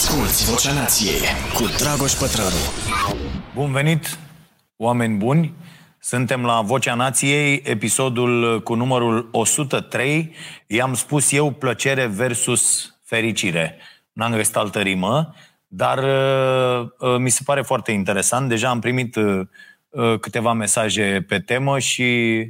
Asculți Vocea Nației cu Dragoș Pătrălu. Bun venit, oameni buni! Suntem la Vocea Nației, episodul cu numărul 103. I-am spus eu plăcere versus fericire. N-am găsit altă rimă, dar uh, uh, mi se pare foarte interesant. Deja am primit uh, uh câteva mesaje pe temă și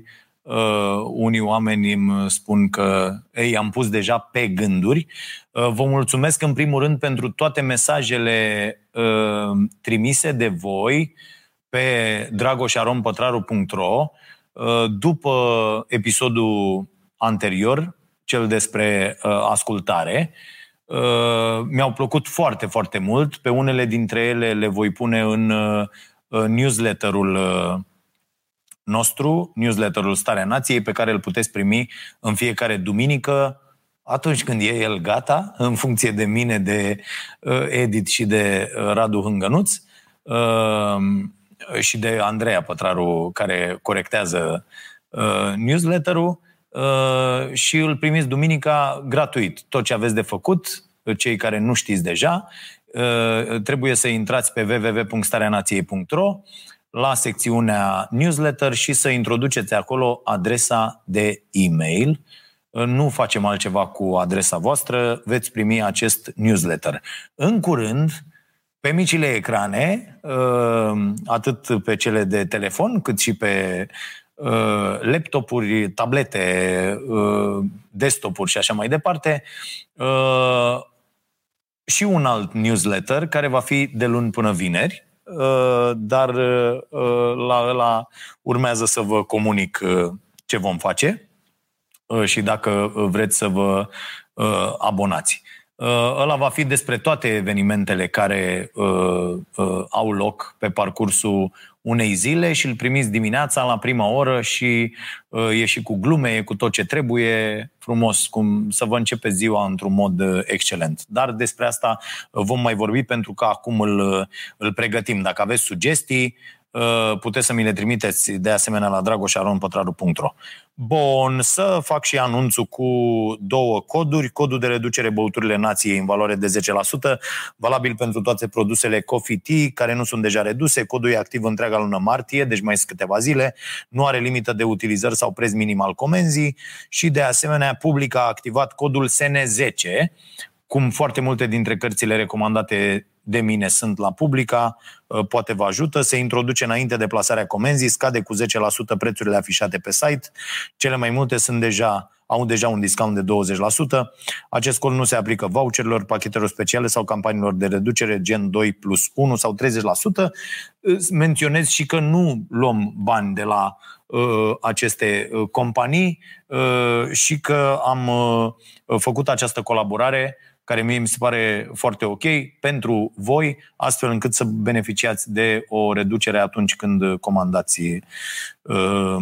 uh, unii oameni îmi spun că ei am pus deja pe gânduri. Uh, vă mulțumesc în primul rând pentru toate mesajele uh, trimise de voi pe dragoșarompătraru.ro uh, după episodul anterior, cel despre uh, ascultare. Uh, mi-au plăcut foarte, foarte mult. Pe unele dintre ele le voi pune în uh, newsletterul uh, nostru, newsletterul Starea Nației, pe care îl puteți primi în fiecare duminică, atunci când e el gata, în funcție de mine, de uh, Edit și de uh, Radu Hângănuț uh, și de Andreea Pătraru, care corectează uh, newsletterul uh, și îl primiți duminica gratuit. Tot ce aveți de făcut, cei care nu știți deja, uh, trebuie să intrați pe www.stareanației.ro la secțiunea newsletter și să introduceți acolo adresa de e-mail. Nu facem altceva cu adresa voastră, veți primi acest newsletter. În curând, pe micile ecrane, uh, atât pe cele de telefon, cât și pe uh, laptopuri, tablete, uh, desktopuri și așa mai departe, și un alt newsletter care va fi de luni până vineri, Uh, dar uh, la ăla urmează să vă comunic uh, ce vom face și dacă vreți să vă abonați. Ăla va fi despre toate evenimentele care au loc pe parcursul unei zile și îl primiți dimineața la prima oră și uh, e și cu glume, e cu tot ce trebuie, frumos, cum să vă începe ziua într-un mod uh, excelent. Dar despre asta uh, vom mai vorbi pentru că acum îl, îl pregătim. Dacă aveți sugestii, Uh, puteți să mi le trimiteți de asemenea la dragoșaronpătraru.ro Bun, să fac și anunțul cu două coduri. Codul de reducere băuturile nației în valoare de 10%, valabil pentru toate produsele Coffee Tea, care nu sunt deja reduse. Codul e activ întreaga lună martie, deci mai sunt câteva zile. Nu are limită de utilizări sau preț minim al comenzii și de asemenea public a activat codul SN10, cum foarte multe dintre cărțile recomandate de mine sunt la publica, uh, poate vă ajută, se introduce înainte de plasarea comenzii, scade cu 10% prețurile afișate pe site, cele mai multe sunt deja au deja un discount de 20%. Acest cod nu se aplică voucherilor, pachetelor speciale sau campaniilor de reducere gen 2 plus 1 sau 30%. Menționez și că nu luăm bani de la uh, aceste uh, companii uh, și că am uh, făcut această colaborare care mie mi se pare foarte ok pentru voi, astfel încât să beneficiați de o reducere atunci când comandați uh,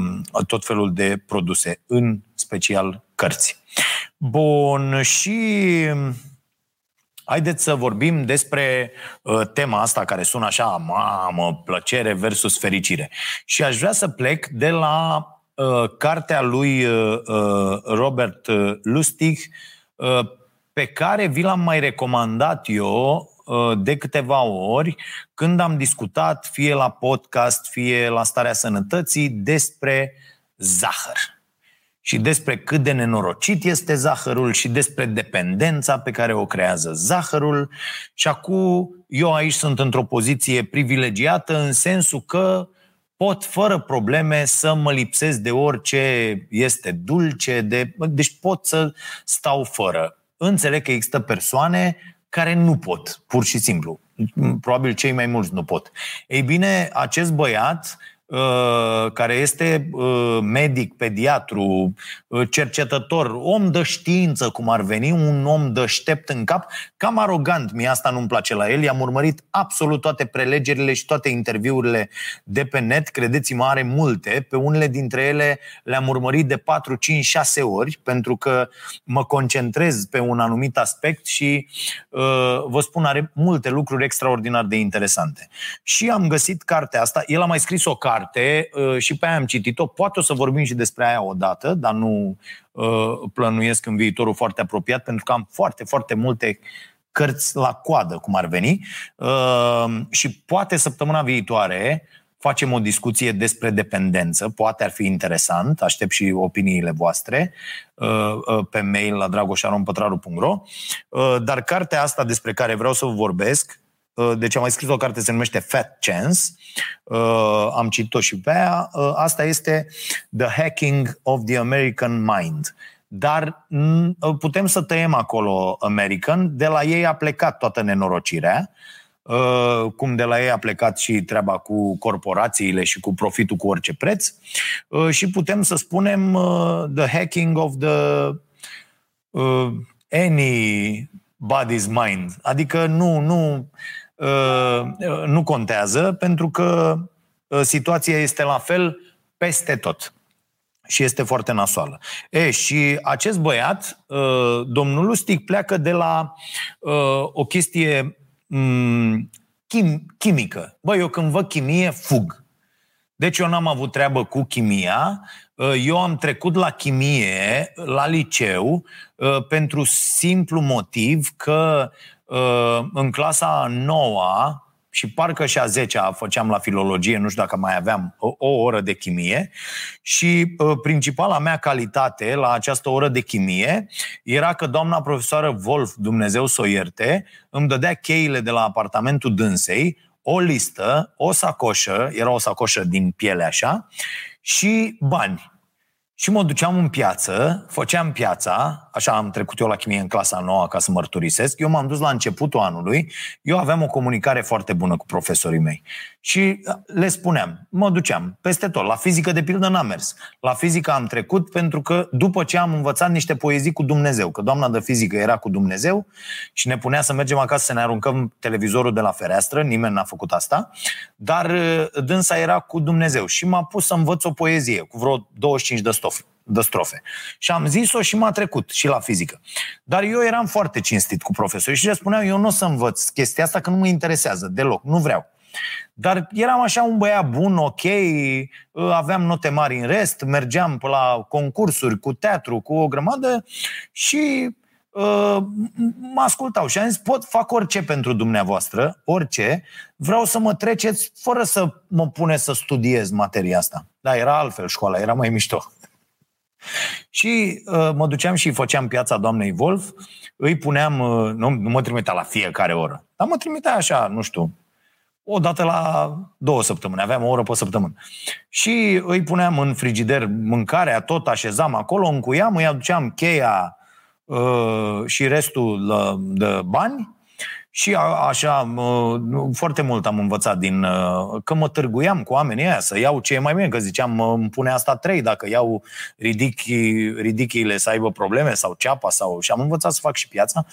tot felul de produse, în special cărți. Bun, și haideți să vorbim despre uh, tema asta care sună așa, mamă, plăcere versus fericire. Și aș vrea să plec de la uh, cartea lui uh, uh Robert Lustig, uh, pe care vi l-am mai recomandat eu uh, de câteva ori când am discutat, fie la podcast, fie la starea sănătății, despre zahăr. Și despre cât de nenorocit este zahărul și despre dependența pe care o creează zahărul. Și acum eu aici sunt într-o poziție privilegiată în sensul că pot fără probleme să mă lipsesc de orice este dulce, de, deci pot să stau fără înțeleg că există persoane care nu pot, pur și simplu. Probabil cei mai mulți nu pot. Ei bine, acest băiat Uh, care este uh, medic, pediatru, uh, cercetător, om de știință, cum ar veni, un om deștept în cap, cam arogant, mie asta nu-mi place la el, i-am urmărit absolut toate prelegerile și toate interviurile de pe net, credeți-mă, are multe, pe unele dintre ele le-am urmărit de 4, 5, 6 ori, pentru că mă concentrez pe un anumit aspect și vă spun, are multe lucruri extraordinar de interesante. Și am găsit cartea asta, el a mai scris o carte carte uh, și pe aia am citit-o. Poate o să vorbim și despre aia odată, dar nu uh, plănuiesc în viitorul foarte apropiat, pentru că am foarte, foarte multe cărți la coadă, cum ar veni, uh, și poate săptămâna viitoare facem o discuție despre dependență, poate ar fi interesant, aștept și opiniile voastre uh, uh, pe mail la dragoșaronpătraru.ro dar cartea asta despre care vreau să vă vorbesc, deci am mai scris o carte, se numește Fat Chance, am citit-o și pe aia, asta este The Hacking of the American Mind. Dar putem să tăiem acolo American, de la ei a plecat toată nenorocirea, uh, cum de la ei a plecat și treaba cu corporațiile și cu profitul cu orice preț. Uh, și putem să spunem uh, the hacking of the any body's mind. Adică nu, nu, nu contează pentru că situația este la fel peste tot și este foarte nasoală. E, și acest băiat, uh, domnul Lustig, pleacă de la uh, o chestie mm, chim, chimică. Băi, eu când văd chimie, fug. Deci eu n-am avut treabă cu chimia, uh, eu am trecut la chimie, la liceu, pentru simplu motiv că în clasa noua, și parcă și a 10-a făceam la filologie, nu știu dacă mai aveam o, o oră de chimie și uh, principala mea calitate la această oră de chimie era că doamna profesoară Wolf, Dumnezeu să o ierte, îmi dădea cheile de la apartamentul dânsei, o listă, o sacoșă, era o sacoșă din piele așa, și bani. Și mă duceam în piață, făceam piața, așa am trecut eu la chimie în clasa nouă ca să mărturisesc, eu m-am dus la începutul anului, eu aveam o comunicare foarte bună cu profesorii mei. Și uh, le spuneam, mă duceam peste tot. La fizică, de pildă, n-am mers. La fizică am trecut pentru că după ce am învățat niște poezii cu Dumnezeu, că doamna de fizică era cu Dumnezeu și ne punea să mergem acasă să ne aruncăm televizorul de la fereastră, nimeni n-a făcut asta, dar uh, dânsa era cu Dumnezeu și m-a pus să învăț o poezie cu vreo 25 de stofe de strofe. Și am zis-o și m-a trecut și la fizică. Dar eu eram foarte cinstit cu profesorii și le spuneam, eu nu o să învăț chestia asta că nu mă interesează deloc, nu vreau. Dar eram așa un băiat bun, ok, aveam note mari în rest, mergeam pe la concursuri cu teatru, cu o grămadă și uh, mă ascultau și am zis, pot, fac orice pentru dumneavoastră, orice, vreau să mă treceți fără să mă pune să studiez materia asta. Da, era altfel școala, era mai mișto. Și uh, mă duceam și făceam piața doamnei Wolf, îi puneam, uh, nu, nu mă trimitea la fiecare oră, dar mă trimitea așa, nu știu, o dată la două săptămâni, aveam o oră pe săptămână. Și îi puneam în frigider mâncarea, tot așezam acolo, încuiam, îi aduceam cheia uh, și restul uh, de bani și a, așa, uh, foarte mult am învățat din... Uh, că mă târguiam cu oamenii aia să iau ce e mai bine, că ziceam, îmi pune asta trei, dacă iau ridichi, ridichiile să aibă probleme sau ceapa sau... Și am învățat să fac și piața.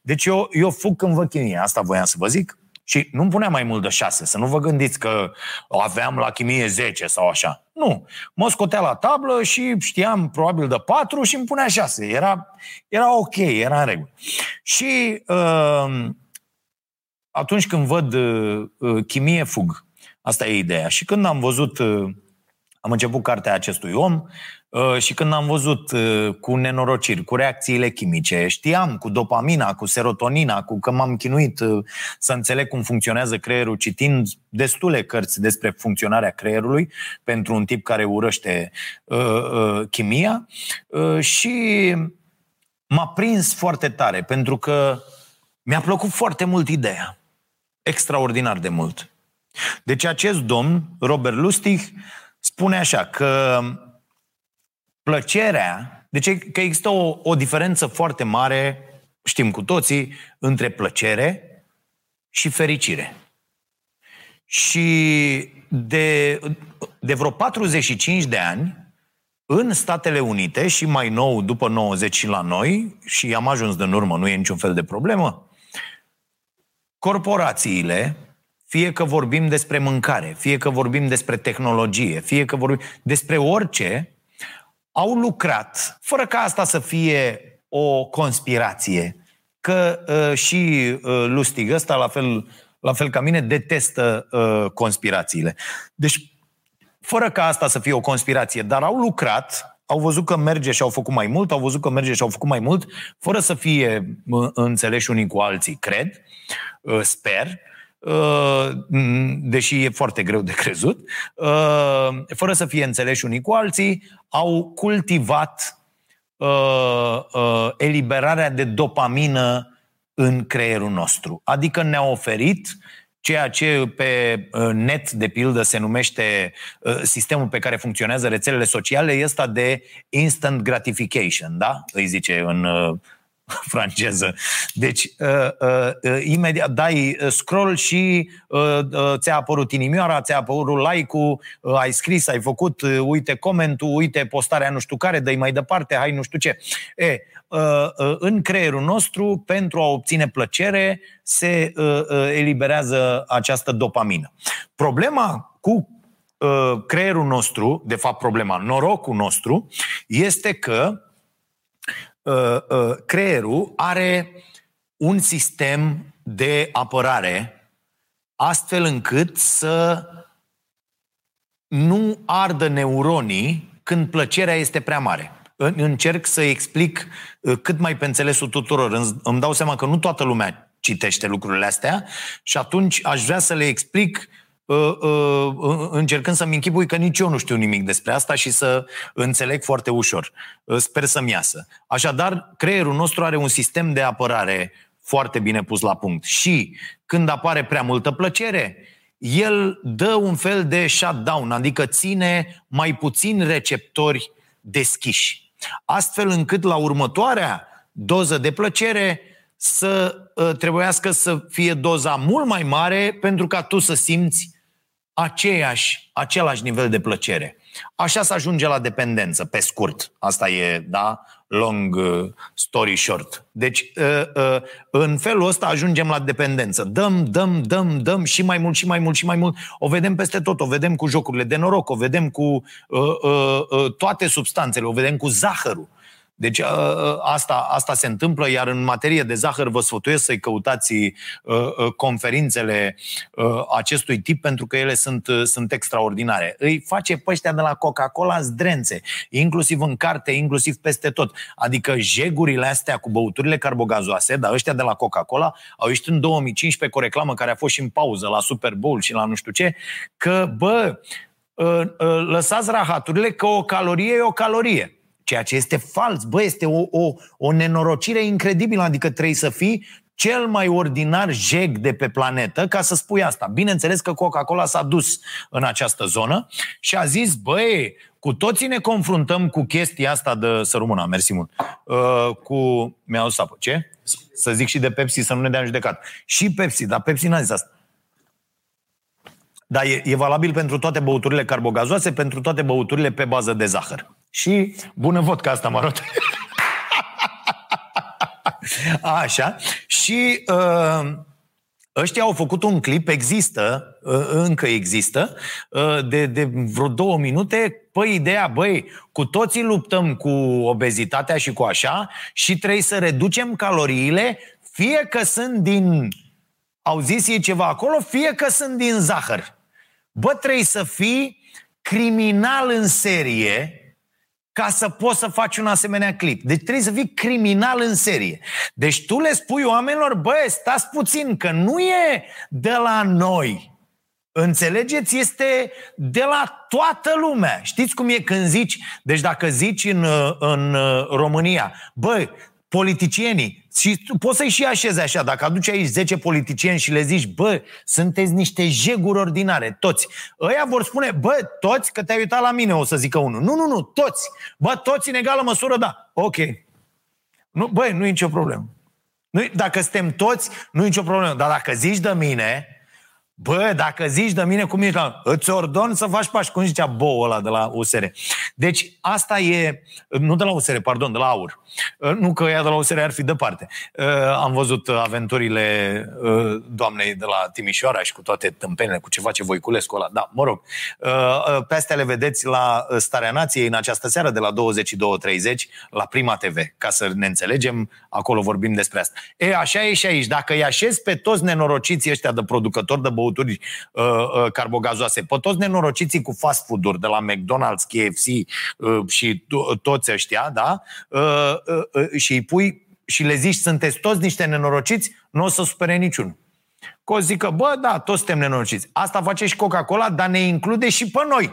Deci eu, eu fug când văd chimie, asta voiam să vă zic. Și nu-mi punea mai mult de șase, să nu vă gândiți că aveam la chimie 10 sau așa. Nu. Mă scotea la tablă și știam probabil de patru și îmi punea șase. Era, era ok, era în regulă. Și uh, atunci când văd uh, uh, chimie, fug. Asta e ideea. Și când am văzut, uh, am început cartea acestui om, Uh, și când am văzut uh, cu nenorociri, cu reacțiile chimice, știam cu dopamina, cu serotonina, cu că m-am chinuit uh, să înțeleg cum funcționează creierul, citind destule cărți despre funcționarea creierului pentru un tip care urăște uh, uh, chimia uh, și m-a prins foarte tare pentru că mi-a plăcut foarte mult ideea. Extraordinar de mult. Deci acest domn, Robert Lustig, spune așa că plăcerea, deci că există o, o diferență foarte mare, știm cu toții, între plăcere și fericire. Și de, de vreo 45 de ani, în Statele Unite și mai nou, după 90 și la noi, și am ajuns de în urmă, nu e niciun fel de problemă, corporațiile, fie că vorbim despre mâncare, fie că vorbim despre tehnologie, fie că vorbim despre orice, au lucrat, fără ca asta să fie o conspirație, că uh, și uh, Lustig ăsta, la fel, la fel ca mine, detestă uh, conspirațiile. Deci, fără ca asta să fie o conspirație, dar au lucrat, au văzut că merge și au făcut mai mult, au văzut că merge și au făcut mai mult, fără să fie înțeleși unii cu alții, cred, uh, sper, uh, deși e foarte greu de crezut, uh, fără să fie înțeleși unii cu alții, au cultivat eliberarea de dopamină în creierul nostru. Adică ne-a oferit ceea ce pe uh, net, de pildă, se numește uh, sistemul pe care funcționează rețelele sociale, este de instant gratification, da? Îi zice în uh, franceză. Deci, uh, uh, imediat dai scroll și uh, uh, ți-a apărut inimioara, ți-a apărut like-ul, uh, ai scris, ai făcut, uh, uite comentul, uite postarea nu știu care, dă mai departe, hai nu știu ce. E, uh, uh, în creierul nostru, pentru a obține plăcere, se uh, uh, eliberează această dopamină. Problema cu uh, creierul nostru, de fapt problema, norocul nostru, este că Uh, uh, creierul are un sistem de apărare astfel încât să nu ardă neuronii când plăcerea este prea mare. Încerc să explic uh, cât mai pe înțelesul tuturor. Îmi dau seama că nu toată lumea citește lucrurile astea și atunci aș vrea să le explic Uh, uh, uh, încercând să-mi închipui că nici eu nu știu nimic despre asta și să înțeleg foarte ușor. Sper să-mi iasă. Așadar, creierul nostru are un sistem de apărare foarte bine pus la punct. Și când apare prea multă plăcere, el dă un fel de shutdown, adică ține mai puțin receptori deschiși. Astfel încât la următoarea doză de plăcere să trebuiască să fie doza mult mai mare pentru ca tu să simți aceeași, același nivel de plăcere. Așa se ajunge la dependență, pe scurt. Asta e, da, long uh, story short. Deci, uh, uh, în felul ăsta ajungem la dependență. Dăm, dăm, dăm, dăm și mai mult, și mai mult, și mai mult. O vedem peste tot, o vedem cu jocurile de noroc, o vedem cu toate substanțele, o vedem cu zahărul. Deci asta, asta se întâmplă, iar în materie de zahăr vă sfătuiesc să-i căutați conferințele acestui tip pentru că ele sunt, sunt extraordinare. Îi face pe ăștia de la Coca-Cola zdrențe, inclusiv în carte, inclusiv peste tot. Adică jegurile astea cu băuturile carbogazoase, dar ăștia de la Coca-Cola au ieșit în 2015 cu o reclamă care a fost și în pauză la Super Bowl și la nu știu ce, că, bă, lăsați rahaturile că o calorie e o calorie. Ceea ce este fals, bă, este o, o, o nenorocire incredibilă, adică trebuie să fii cel mai ordinar jeg de pe planetă ca să spui asta. Bineînțeles că Coca-Cola s-a dus în această zonă și a zis, băi, cu toții ne confruntăm cu chestia asta de să rămână, mersi mult, uh, cu... Mi-au sapă, ce? Să zic și de Pepsi să nu ne dea judecat. Și Pepsi, dar Pepsi n-a zis asta. Dar e, e valabil pentru toate băuturile carbogazoase, pentru toate băuturile pe bază de zahăr. Și bună vodka asta, mă arăt. Așa. Și uh, ăștia au făcut un clip, există, uh, încă există, uh, de, de vreo două minute, pe ideea, băi, cu toții luptăm cu obezitatea și cu așa și trebuie să reducem caloriile, fie că sunt din, au zis ei ceva acolo, fie că sunt din zahăr. Bă, trebuie să fii criminal în serie ca să poți să faci un asemenea clip. Deci trebuie să fii criminal în serie. Deci tu le spui oamenilor, bă, stați puțin, că nu e de la noi. Înțelegeți? Este de la toată lumea. Știți cum e când zici? Deci dacă zici în, în România, bă, politicienii, și poți să-i și așezi așa, dacă aduci aici 10 politicieni și le zici, bă, sunteți niște jeguri ordinare, toți. Ăia vor spune, bă, toți, că te-ai uitat la mine, o să zică unul. Nu, nu, nu, toți. Bă, toți în egală măsură, da. Ok. Nu, băi, nu e nicio problemă. Nu, dacă suntem toți, nu e nicio problemă. Dar dacă zici de mine, Bă, dacă zici de mine cum ești, îți ordon să faci pași, cum zicea Bo ăla de la USR. Deci asta e, nu de la USR, pardon, de la AUR. Uh, nu că ea de la USR ar fi departe. Uh, am văzut aventurile uh, doamnei de la Timișoara și cu toate tâmpenile, cu ce face Voiculescu ăla. Da, mă rog. Pe astea le vedeți la Starea Nației în această seară de la 22.30 la Prima TV. Ca să ne înțelegem, acolo vorbim despre asta. E, așa e și aici. Dacă îi așezi pe toți nenorociții ăștia de producători de băut băuturi uh, uh, carbogazoase. Pe toți nenorociții cu fast food-uri de la McDonald's, KFC uh, și to- toți ăștia, da? Uh, uh, uh, și îi pui și le zici, sunteți toți niște nenorociți, nu o să supere niciunul. Că o zică, bă, da, toți suntem nenorociți. Asta face și Coca-Cola, dar ne include și pe noi.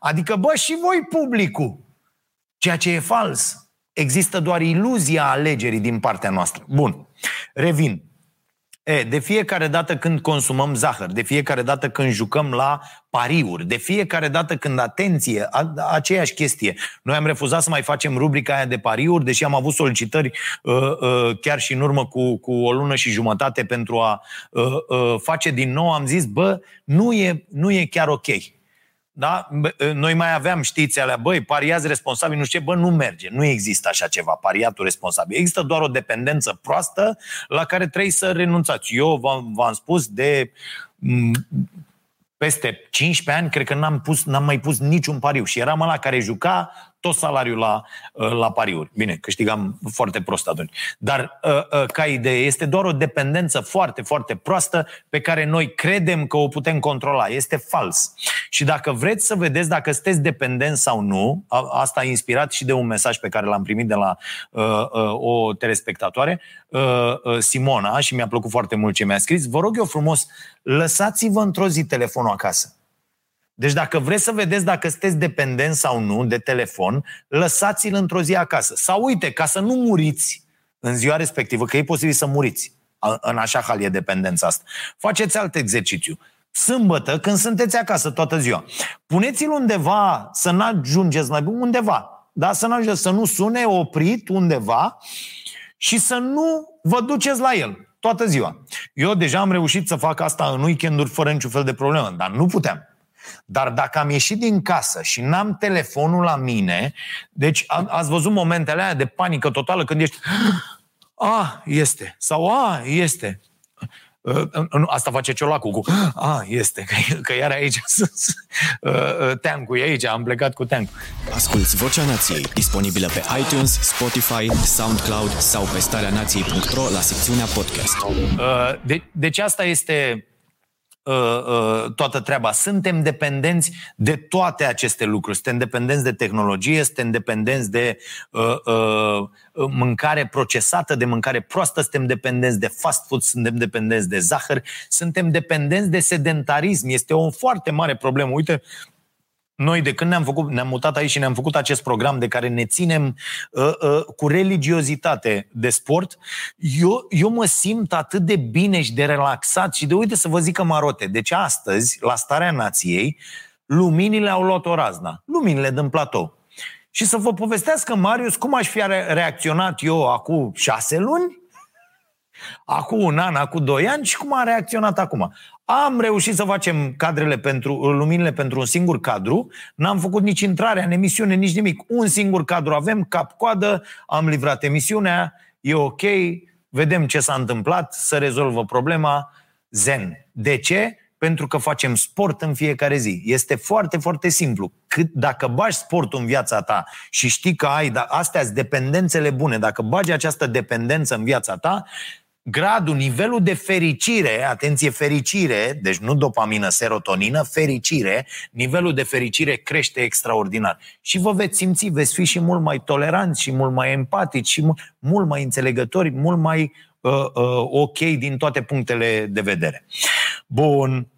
Adică, bă, și voi publicul. Ceea ce e fals. Există doar iluzia alegerii din partea noastră. Bun. Revin. E, de fiecare dată când consumăm zahăr, de fiecare dată când jucăm la pariuri, de fiecare dată când, atenție, a, aceeași chestie. Noi am refuzat să mai facem rubrica aia de pariuri, deși am avut solicitări uh, uh, chiar și în urmă cu, cu o lună și jumătate pentru a uh, uh, face din nou. Am zis, bă, nu e, nu e chiar ok. Da? Noi mai aveam, știți, alea, băi, pariați responsabil, nu știu ce, bă, nu merge, nu există așa ceva, pariatul responsabil. Există doar o dependență proastă la care trebuie să renunțați. Eu v-am, v-am spus de peste 15 ani, cred că n-am, pus, n-am mai pus niciun pariu și eram ăla care juca tot salariul la, uh, la pariuri. Bine, câștigam foarte prost atunci. Dar, uh, uh, ca idee, este doar o dependență foarte, foarte proastă pe care noi credem că o putem controla. Este fals. Și dacă vreți să vedeți dacă sunteți dependenți sau nu, asta a inspirat și de un mesaj pe care l-am primit de la o telespectatoare, Simona, și mi-a plăcut foarte mult ce mi-a scris, vă rog eu frumos, lăsați-vă într-o zi telefonul acasă deci dacă vreți să vedeți dacă sunteți dependenți sau nu de telefon, lăsați-l într-o zi acasă. Sau uite, ca să nu muriți în ziua respectivă, că e posibil să muriți. În așa hal e dependența asta. Faceți alt exercițiu. Sâmbătă, când sunteți acasă toată ziua, puneți-l undeva, să nu ajungeți mai bun, undeva. Da? Să nu ajungeți, să nu sune oprit undeva și să nu vă duceți la el toată ziua. Eu deja am reușit să fac asta în weekenduri fără niciun fel de problemă, dar nu puteam. Dar dacă am ieșit din casă și n-am telefonul la mine, deci a, ați văzut momentele alea de panică totală când ești a, este, sau a, este. Uh, asta face ciolacul cu A, este, că, că iar aici uh, teancul e aici, am plecat cu teancul. Asculți Vocea Nației, disponibilă pe iTunes, Spotify, SoundCloud sau pe starea nației.ro la secțiunea podcast. Uh, de, deci asta este Uh, uh, toată treaba. Suntem dependenți de toate aceste lucruri. Suntem dependenți de tehnologie, suntem dependenți de uh, uh, mâncare procesată, de mâncare proastă, suntem dependenți de fast food, suntem dependenți de zahăr, suntem dependenți de sedentarism. Este o foarte mare problemă. Uite, noi de când ne-am, făcut, ne-am mutat aici și ne-am făcut acest program de care ne ținem uh, uh, cu religiozitate de sport, eu, eu mă simt atât de bine și de relaxat și de uite să vă zic că marote. Deci astăzi, la starea nației, luminile au luat o razna. Luminile din platou. Și să vă povestească, Marius, cum aș fi reacționat eu acum șase luni, acum un an, acum doi ani și cum a reacționat acum. Am reușit să facem cadrele pentru, luminile pentru un singur cadru, n-am făcut nici intrarea în emisiune, nici nimic. Un singur cadru avem, cap-coadă, am livrat emisiunea, e ok, vedem ce s-a întâmplat, să rezolvă problema, zen. De ce? Pentru că facem sport în fiecare zi. Este foarte, foarte simplu. Cât, dacă bagi sportul în viața ta și știi că ai, da, astea sunt dependențele bune, dacă bagi această dependență în viața ta, gradul, nivelul de fericire, atenție, fericire, deci nu dopamină, serotonină, fericire, nivelul de fericire crește extraordinar. Și vă veți simți, veți fi și mult mai toleranți și mult mai empatici și mult, mult mai înțelegători, mult mai uh, uh, ok din toate punctele de vedere. Bun.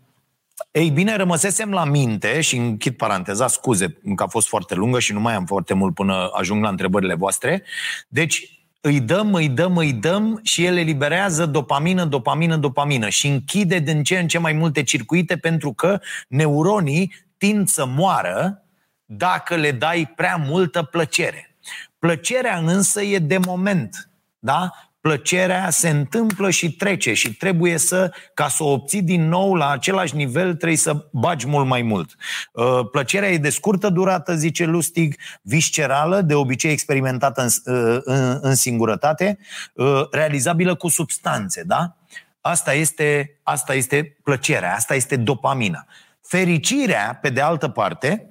Ei bine, rămăsesem la minte și închid paranteza, scuze că a fost foarte lungă și nu mai am foarte mult până ajung la întrebările voastre. Deci, îi dăm, îi dăm, îi dăm și el eliberează dopamină, dopamină, dopamină și închide din ce în ce mai multe circuite pentru că neuronii tind să moară dacă le dai prea multă plăcere. Plăcerea însă e de moment. Da? Plăcerea se întâmplă și trece și trebuie să, ca să o obții din nou la același nivel, trebuie să bagi mult mai mult. Uh, plăcerea e de scurtă durată, zice Lustig, viscerală, de obicei experimentată în, uh, în, în singurătate, uh, realizabilă cu substanțe, da? Asta este, asta este plăcerea, asta este dopamina. Fericirea, pe de altă parte,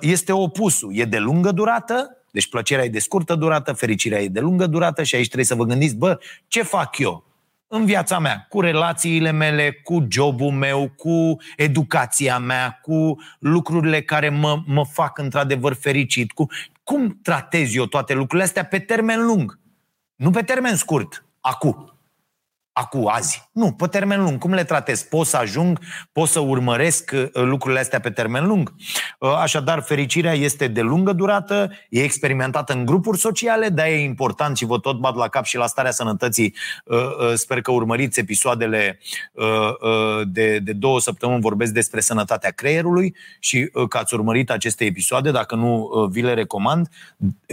este opusul. E de lungă durată, deci plăcerea e de scurtă durată, fericirea e de lungă durată și aici trebuie să vă gândiți, bă, ce fac eu în viața mea, cu relațiile mele, cu jobul meu, cu educația mea, cu lucrurile care mă, mă fac într-adevăr fericit, cu cum tratez eu toate lucrurile astea pe termen lung, nu pe termen scurt, acum acum, azi. Nu, pe termen lung. Cum le tratez? Pot să ajung, pot să urmăresc uh, lucrurile astea pe termen lung. Uh, așadar, fericirea este de lungă durată, e experimentată în grupuri sociale, dar e important și vă tot bat la cap și la starea sănătății. Uh, sper că urmăriți episoadele de, de două săptămâni, vorbesc despre sănătatea creierului și că ați urmărit aceste episoade, dacă nu, vi le recomand.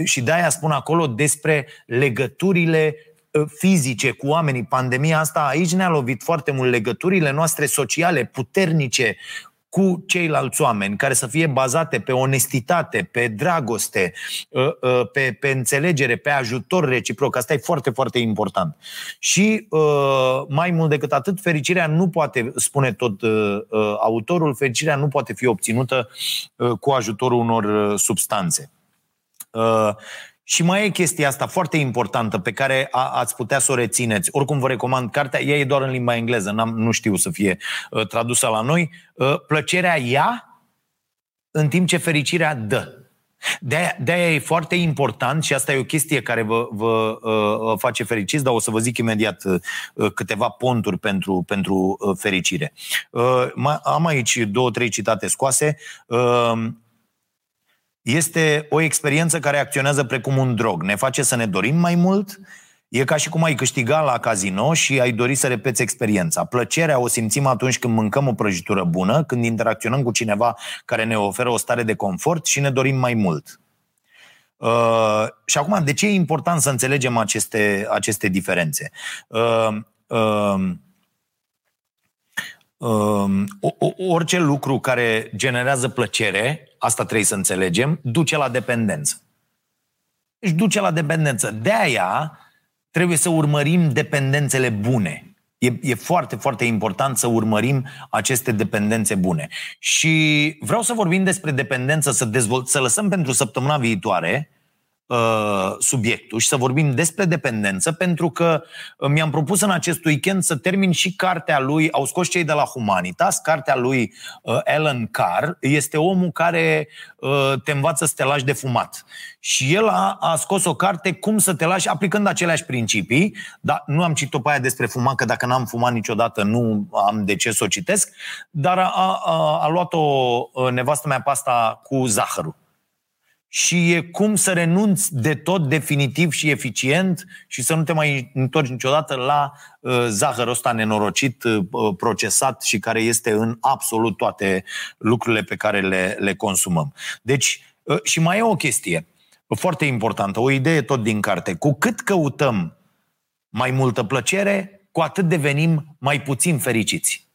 Și de-aia spun acolo despre legăturile Uh, fizice cu oamenii. Pandemia asta aici ne-a lovit foarte mult legăturile noastre sociale puternice cu ceilalți oameni, care să fie bazate pe onestitate, pe dragoste, uh, uh, pe, pe înțelegere, pe ajutor reciproc. Asta e foarte, foarte important. Și mai mult decât atât, fericirea nu poate, spune tot autorul, fericirea nu poate fi obținută cu ajutorul unor substanțe. Și mai e chestia asta foarte importantă pe care a, ați putea să o rețineți. Oricum vă recomand cartea, ea e doar în limba engleză, n-am, nu știu să fie uh, tradusă la noi. Uh, plăcerea ia în timp ce fericirea dă. De-aia, de-aia e foarte important și asta e o chestie care vă, vă uh, face fericiți, dar o să vă zic imediat uh, câteva ponturi pentru, pentru uh, fericire. Uh, am aici două, trei citate scoase. Uh, este o experiență care acționează precum un drog. Ne face să ne dorim mai mult, E ca și cum ai câștiga la casino și ai dori să repeți experiența. Plăcerea o simțim atunci când mâncăm o prăjitură bună, când interacționăm cu cineva care ne oferă o stare de confort și ne dorim mai mult. Uh, și acum, de ce e important să înțelegem aceste, aceste diferențe? Uh, uh, uh, orice lucru care generează plăcere asta trebuie să înțelegem, duce la dependență. Își duce la dependență. De aia trebuie să urmărim dependențele bune. E, e foarte, foarte important să urmărim aceste dependențe bune. Și vreau să vorbim despre dependență, să, dezvolt, să lăsăm pentru săptămâna viitoare Uh, subiectul și să vorbim despre dependență, pentru că uh, mi-am propus în acest weekend să termin și cartea lui, au scos cei de la Humanitas, cartea lui uh, Alan Carr, este omul care te învață să te lași de fumat. Și el a, a scos o carte cum să te lași aplicând aceleași principii, dar nu am citit-o pe aia despre fumat, că dacă n-am fumat niciodată nu am de ce să o citesc, dar a, a, a luat-o nevastă mea pasta cu zahărul și e cum să renunți de tot definitiv și eficient și să nu te mai întorci niciodată la uh, zahărul ăsta nenorocit, uh, procesat și care este în absolut toate lucrurile pe care le, le consumăm. Deci, uh, și mai e o chestie foarte importantă, o idee tot din carte. Cu cât căutăm mai multă plăcere, cu atât devenim mai puțin fericiți.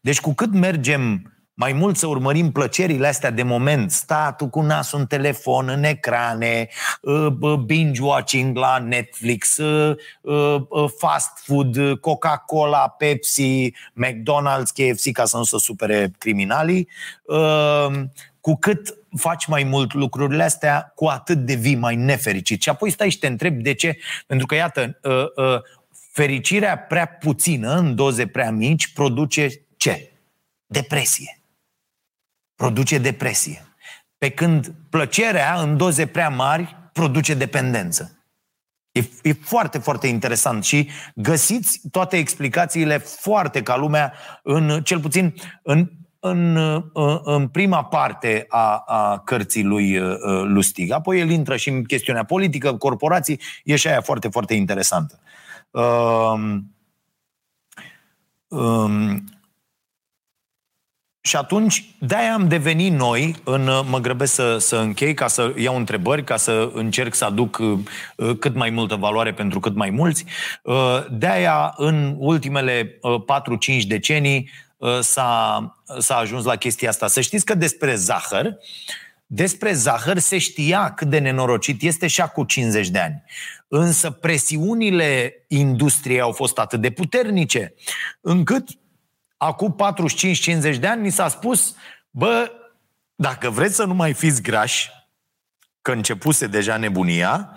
Deci cu cât mergem mai mult să urmărim plăcerile astea de moment, statul cu nasul în telefon, în ecrane, uh, binge-watching la Netflix, uh, uh, fast food, Coca-Cola, Pepsi, McDonald's, KFC, ca să nu se supere criminalii, cu cât faci mai mult lucrurile astea, cu atât devii mai nefericit. Și apoi stai și te întrebi de ce. Pentru că, iată, fericirea prea puțină, în doze prea mici, produce ce? Depresie produce depresie. Pe când plăcerea în doze prea mari produce dependență. E, e foarte, foarte interesant și găsiți toate explicațiile foarte ca lumea, în, cel puțin în, în, în prima parte a, a cărții lui uh, Lustig. Apoi el intră și în chestiunea politică, corporații, e și aia foarte, foarte interesantă. Um, um, și atunci, de-aia am devenit noi, în, mă grăbesc să, să închei, ca să iau întrebări, ca să încerc să aduc uh, cât mai multă valoare pentru cât mai mulți. Uh, de-aia, în ultimele 4-5 uh, decenii, s-a, s-a ajuns la chestia asta. Să știți că despre zahăr, despre zahăr se știa cât de nenorocit este și acum 50 de ani. Însă presiunile industriei au fost atât de puternice, încât acum 45-50 de ani, ni s-a spus, bă, dacă vreți să nu mai fiți grași, că începuse deja nebunia,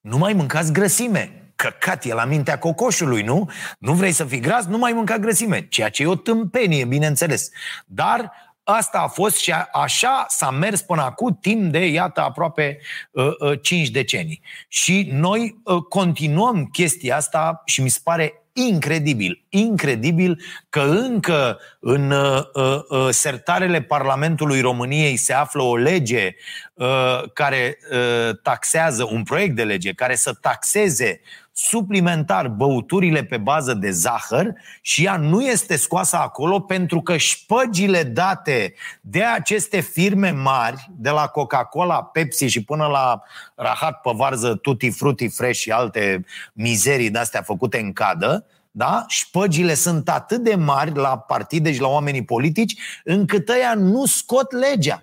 nu mai mâncați grăsime. căcat, e la mintea cocoșului, nu? Nu vrei să fii gras, nu mai mânca grăsime. Ceea ce e o tâmpenie, bineînțeles. Dar asta a fost și a, așa s-a mers până acum timp de, iată, aproape uh, uh, 5 decenii. Și noi uh, continuăm chestia asta și mi se pare incredibil, incredibil că încă în uh, uh, uh, sertarele Parlamentului României se află o lege uh, care uh, taxează, un proiect de lege care să taxeze suplimentar băuturile pe bază de zahăr și ea nu este scoasă acolo pentru că șpăgile date de aceste firme mari, de la Coca-Cola, Pepsi și până la rahat pe varză, Tutti Frutti Fresh și alte mizerii de-astea făcute în cadă, da? Șpăgile sunt atât de mari la partide și la oamenii politici încât ăia nu scot legea.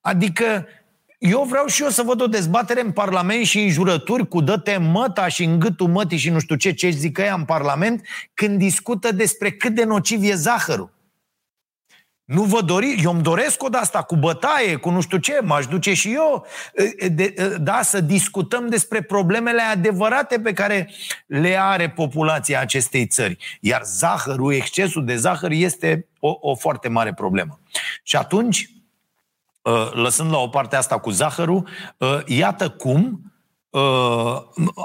Adică eu vreau și eu să văd o dezbatere în Parlament și în jurături cu dă-te măta și în gâtul mătii și nu știu ce, ce zică ea în Parlament, când discută despre cât de nociv e zahărul. Nu vă dori, eu îmi doresc o de asta cu bătaie, cu nu știu ce, m-aș duce și eu, de, da, să discutăm despre problemele adevărate pe care le are populația acestei țări. Iar zahărul, excesul de zahăr este o, o foarte mare problemă. Și atunci, Uh, lăsând la o parte asta cu zahărul, uh, iată cum uh,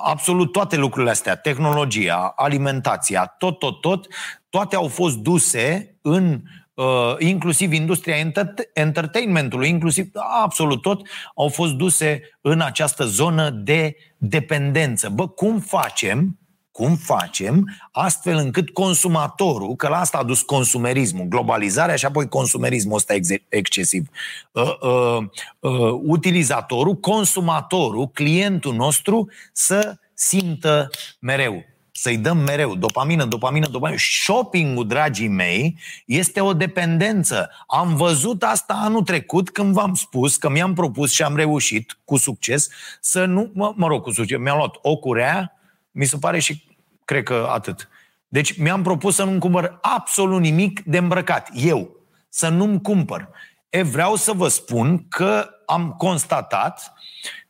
absolut toate lucrurile astea, tehnologia, alimentația, tot, tot, tot, toate au fost duse în inclusiv industria entertainmentului, inclusiv absolut tot, au fost duse în această zonă de dependență. Bă, cum facem cum facem astfel încât consumatorul, că la asta a dus consumerismul, globalizarea și apoi consumerismul ăsta excesiv, uh, uh, uh, utilizatorul, consumatorul, clientul nostru să simtă mereu să-i dăm mereu dopamină, dopamină, dopamină. Shopping-ul, dragii mei, este o dependență. Am văzut asta anul trecut când v-am spus că mi-am propus și am reușit cu succes să nu, mă, mă rog, cu succes, mi-am luat o curea, mi se pare și cred că atât. Deci mi-am propus să nu-mi cumpăr absolut nimic de îmbrăcat. Eu. Să nu-mi cumpăr. E, vreau să vă spun că am constatat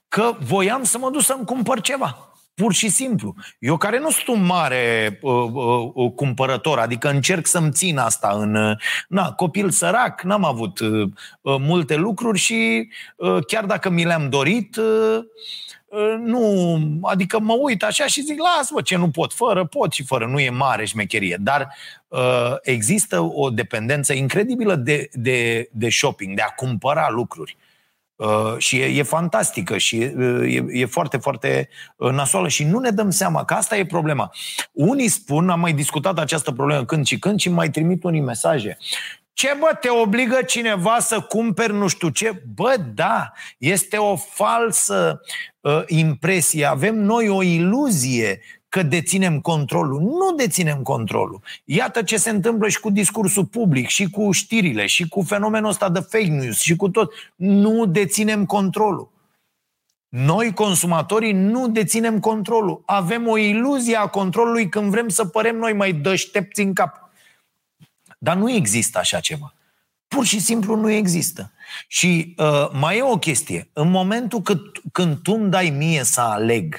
că voiam să mă duc să-mi cumpăr ceva. Pur și simplu. Eu care nu sunt un mare uh, uh, uh cumpărător, adică încerc să-mi țin asta în... Uh, na, copil sărac, n-am avut uh, uh, multe lucruri și uh, chiar dacă mi le-am dorit, uh, Ă, nu, adică mă uit așa și zic, las-mă, ce nu pot, fără, pot și fără, nu e mare șmecherie, dar uh, există o dependență incredibilă de, de, de shopping, de a cumpăra lucruri. Uh, și e, e fantastică și e, e, e foarte, foarte nasoală și nu ne dăm seama că asta e problema. Unii spun, am mai discutat această problemă când și când și mai trimit unii mesaje. Ce bă, te obligă cineva să cumperi nu știu ce? Bă, da, este o falsă uh, impresie. Avem noi o iluzie că deținem controlul. Nu deținem controlul. Iată ce se întâmplă și cu discursul public, și cu știrile, și cu fenomenul ăsta de fake news, și cu tot. Nu deținem controlul. Noi, consumatorii, nu deținem controlul. Avem o iluzie a controlului când vrem să părem noi mai dăștepți în cap. Dar nu există așa ceva. Pur și simplu nu există. Și uh, mai e o chestie. În momentul când, când tu îmi dai mie să aleg,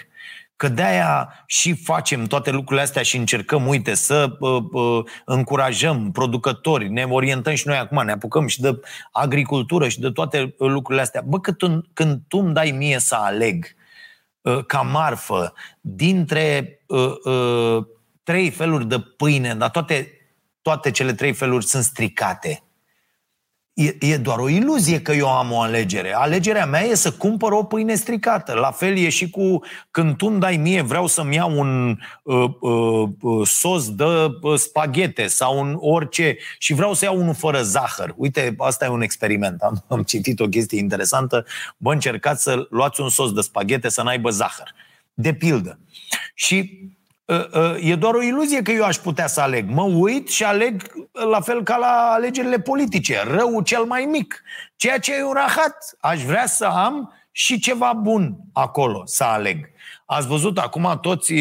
că de-aia și facem toate lucrurile astea și încercăm, uite, să uh, uh, încurajăm producători, ne orientăm și noi acum, ne apucăm și de agricultură și de toate lucrurile astea. Bă, când, când tu îmi dai mie să aleg uh, ca marfă dintre uh, uh, trei feluri de pâine, dar toate toate cele trei feluri sunt stricate. E, e doar o iluzie că eu am o alegere. Alegerea mea e să cumpăr o pâine stricată. La fel e și cu când tu îmi dai mie, vreau să-mi iau un uh, uh, uh, sos de uh, spaghete sau un orice și vreau să iau unul fără zahăr. Uite, asta e un experiment. Am, am citit o chestie interesantă. Bă, încercați să luați un sos de spaghete să n-aibă zahăr. De pildă. Și Ă, ă, e doar o iluzie că eu aș putea să aleg. Mă uit și aleg la fel ca la alegerile politice. Rău cel mai mic. Ceea ce e un rahat. Aș vrea să am și ceva bun acolo să aleg. Ați văzut acum toți,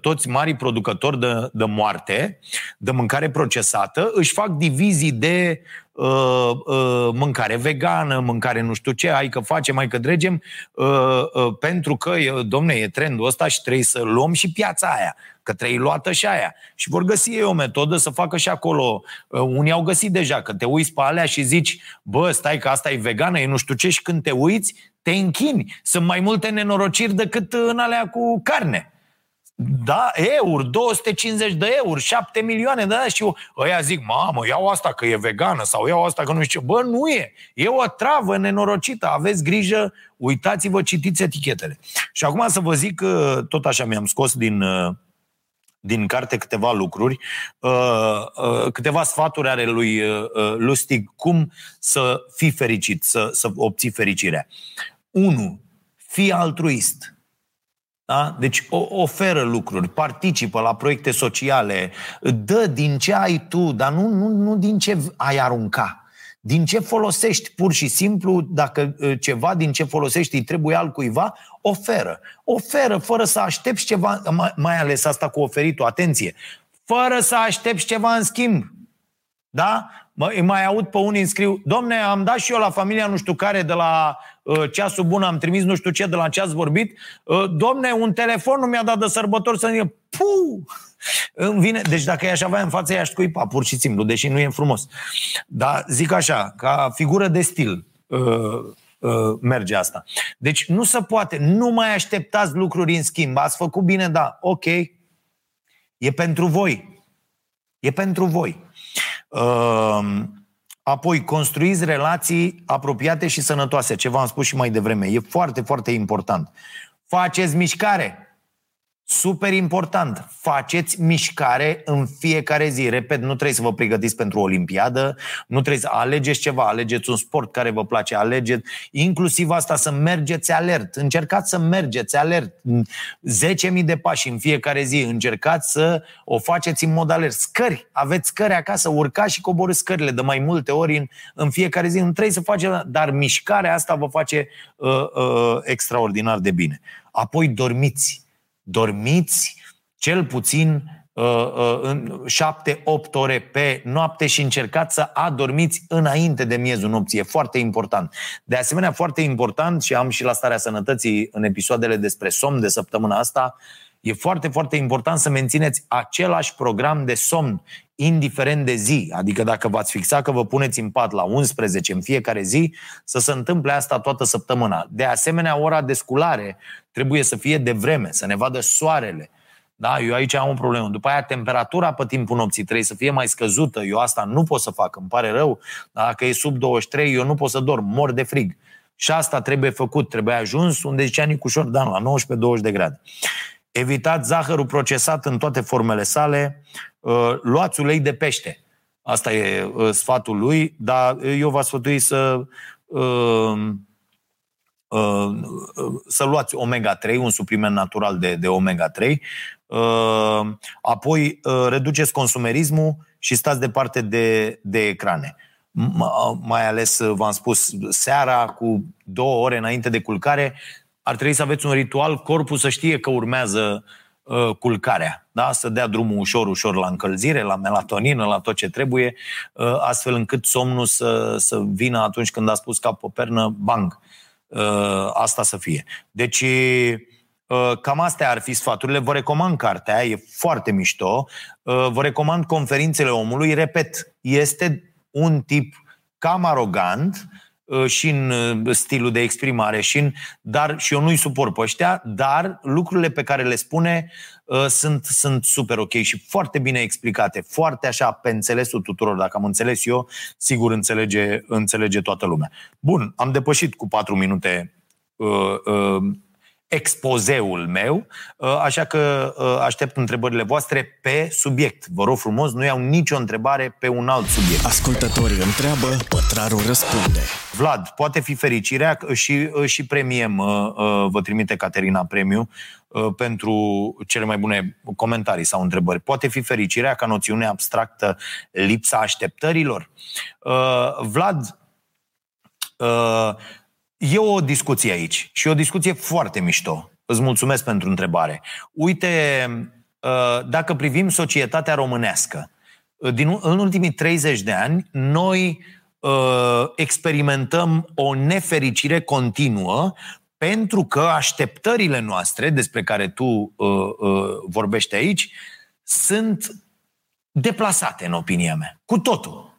toți marii producători de, de moarte, de mâncare procesată, își fac divizii de uh, uh, mâncare vegană, mâncare nu știu ce, hai că facem, hai că dregem, uh, uh, pentru că, domne, e trendul ăsta și trebuie să luăm și piața aia că trebuie luată și aia. Și vor găsi ei o metodă să facă și acolo. Uh, unii au găsit deja, că te uiți pe alea și zici, bă, stai că asta e vegană, e nu știu ce, și când te uiți, te închini. Sunt mai multe nenorociri decât în alea cu carne. Da, euri, 250 de euro, 7 milioane de și eu, ăia zic, mamă, iau asta că e vegană sau iau asta că nu știu ce. Bă, nu e. E o travă nenorocită. Aveți grijă, uitați-vă, citiți etichetele. Și acum să vă zic, tot așa mi-am scos din, uh, din carte câteva lucruri, uh, uh, câteva sfaturi ale lui uh, Lustig cum să fii fericit, să, să obții fericirea. 1. Fii altruist. Da? Deci oferă lucruri, participă la proiecte sociale, dă din ce ai tu, dar nu, nu, nu din ce ai arunca. Din ce folosești pur și simplu, dacă ceva din ce folosești îi trebuie altcuiva, oferă. Oferă fără să aștepți ceva, mai ales asta cu oferitul, atenție, fără să aștepți ceva în schimb. Da? Mă, mai aud pe unii scriu, domne, am dat și eu la familia nu știu care de la uh, ceasul bun, am trimis nu știu ce de la ce ați vorbit, uh, domne, un telefon nu mi-a dat de sărbători să zică, pu! Îmi vine, deci dacă i-aș avea în față, i-aș scuipa, pur și simplu, deși nu e frumos. Dar zic așa, ca figură de stil, uh, uh, merge asta. Deci nu se poate, nu mai așteptați lucruri în schimb. Ați făcut bine, da, ok. E pentru voi. E pentru voi. Uh, apoi, construiți relații apropiate și sănătoase, ce v-am spus și mai devreme. E foarte, foarte important. Faceți mișcare. Super important, faceți mișcare în fiecare zi. Repet, nu trebuie să vă pregătiți pentru o olimpiadă, nu trebuie să alegeți ceva, alegeți un sport care vă place, alegeți inclusiv asta să mergeți alert. Încercați să mergeți alert 10.000 de pași în fiecare zi. Încercați să o faceți în mod alert. Scări, aveți scări acasă, urcați și coborâți scările de mai multe ori în, în fiecare zi. Nu trebuie să faceți, dar mișcarea asta vă face uh, uh, extraordinar de bine. Apoi dormiți dormiți cel puțin uh, uh, în 7-8 ore pe noapte și încercați să adormiți înainte de miezul nopții. E foarte important. De asemenea, foarte important, și am și la starea sănătății în episoadele despre somn de săptămâna asta, e foarte, foarte important să mențineți același program de somn, indiferent de zi. Adică dacă v-ați fixat că vă puneți în pat la 11 în fiecare zi, să se întâmple asta toată săptămâna. De asemenea, ora de sculare trebuie să fie de vreme, să ne vadă soarele. Da, eu aici am o problemă. După aia, temperatura pe timpul nopții trebuie să fie mai scăzută. Eu asta nu pot să fac, îmi pare rău. Dacă e sub 23, eu nu pot să dorm, mor de frig. Și asta trebuie făcut, trebuie ajuns unde zicea Nicușor Dan, la 19-20 de grade. Evitați zahărul procesat în toate formele sale, uh, luați ulei de pește. Asta e uh, sfatul lui, dar eu v-aș sfătui să uh, să luați omega-3, un supliment natural de, de omega-3, apoi reduceți consumerismul și stați departe de, de ecrane. Mai ales, v-am spus, seara, cu două ore înainte de culcare, ar trebui să aveți un ritual, corpul să știe că urmează uh, culcarea, da? să dea drumul ușor, ușor la încălzire, la melatonină, la tot ce trebuie, uh, astfel încât somnul să, să vină atunci când a spus cap pe pernă, bang, uh, asta să fie. Deci, uh, cam astea ar fi sfaturile. Vă recomand cartea, e foarte mișto. Uh, vă recomand conferințele omului. Repet, este un tip cam arogant, Uh, și în uh, stilul de exprimare, și în, dar, și eu nu-i suport pe ăștia, dar lucrurile pe care le spune uh, sunt, sunt super ok și foarte bine explicate, foarte așa pe înțelesul tuturor. Dacă am înțeles eu, sigur înțelege, înțelege toată lumea. Bun, am depășit cu patru minute uh, uh, expozeul meu, uh, așa că uh, aștept întrebările voastre pe subiect. Vă rog frumos, nu iau nicio întrebare pe un alt subiect. Ascultătorii întreabă, pătrarul răspunde. Vlad, poate fi fericirea și, uh, și premiem, vă trimite Caterina premiu pentru cele mai bune comentarii sau întrebări. Poate fi fericirea ca noțiune abstractă lipsa așteptărilor? Vlad, E o discuție aici și o discuție foarte mișto. îți mulțumesc pentru întrebare. Uite, uh, dacă privim societatea românească, uh, din, în ultimii 30 de ani, noi uh, experimentăm o nefericire continuă pentru că așteptările noastre, despre care tu uh, uh, vorbești aici, sunt deplasate, în opinia mea. Cu totul.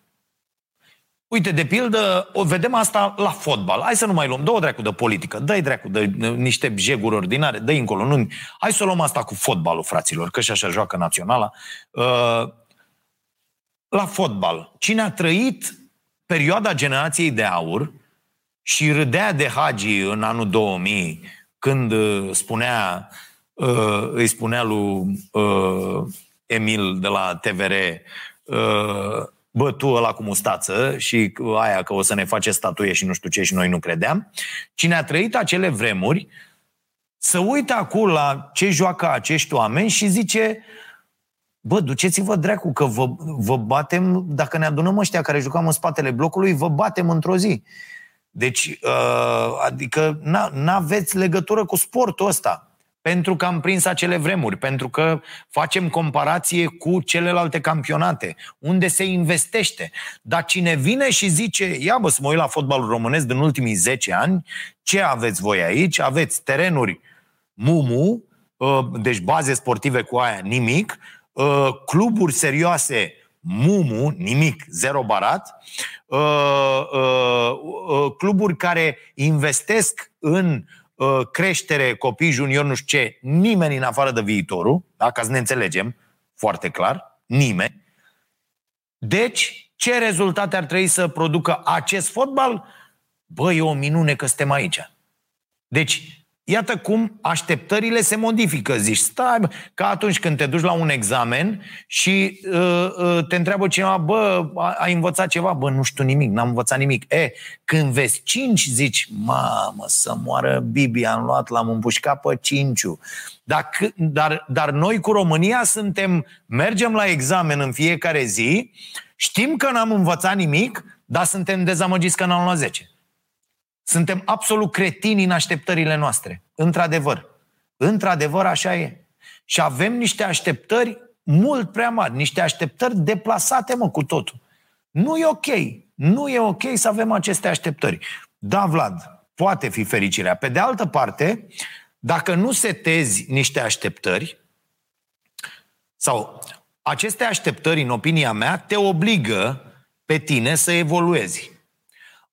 Uite, de pildă, o vedem asta la fotbal. Hai să nu mai luăm două dracu de politică. Dă-i dracu de niște jeguri ordinare, dă încolo. Nu. Hai să luăm asta cu fotbalul, fraților, că și așa joacă naționala. Uh, la fotbal, cine a trăit perioada generației de aur și râdea de Hagi în anul 2000, când uh, spunea, uh, îi spunea lui Emil de la TVR bă, tu ăla cu mustață și aia că o să ne face statuie și nu știu ce și noi nu credeam. Cine a trăit acele vremuri, să uită acum la ce joacă acești oameni și zice bă, duceți-vă dracu că vă, vă batem, dacă ne adunăm ăștia care jucam în spatele blocului, vă batem într-o zi. Deci, uh, adică n-aveți legătură cu sportul ăsta. Pentru că am prins acele vremuri, pentru că facem comparație cu celelalte campionate, unde se investește. Dar cine vine și zice, ia bă, să mă uit la fotbalul românesc din ultimii 10 ani, ce aveți voi aici? Aveți terenuri mumu, ă, deci baze sportive cu aia, nimic, ă, cluburi serioase, mumu, nimic, zero barat, ă, cluburi care investesc în Uh, creștere, copii, junior, nu știu ce, nimeni în afară de viitorul, da? ca să ne înțelegem foarte clar, nimeni. Deci, ce rezultate ar trebui să producă acest fotbal? Bă, e o minune că suntem aici. Deci, Iată cum așteptările se modifică. Zici, stai, ca atunci când te duci la un examen și uh, uh, te întreabă cineva, bă, ai învățat ceva? Bă, nu știu nimic, n-am învățat nimic. E, când vezi cinci, zici, mamă, să moară Bibi, am luat, l-am împușcat pe cinciu. Dar, dar, dar noi cu România suntem, mergem la examen în fiecare zi, știm că n-am învățat nimic, dar suntem dezamăgiți că n-am luat 10. Suntem absolut cretini în așteptările noastre. Într-adevăr. Într-adevăr, așa e. Și avem niște așteptări mult prea mari, niște așteptări deplasate, mă, cu totul. Nu e ok. Nu e ok să avem aceste așteptări. Da, Vlad, poate fi fericirea. Pe de altă parte, dacă nu setezi niște așteptări, sau aceste așteptări, în opinia mea, te obligă pe tine să evoluezi.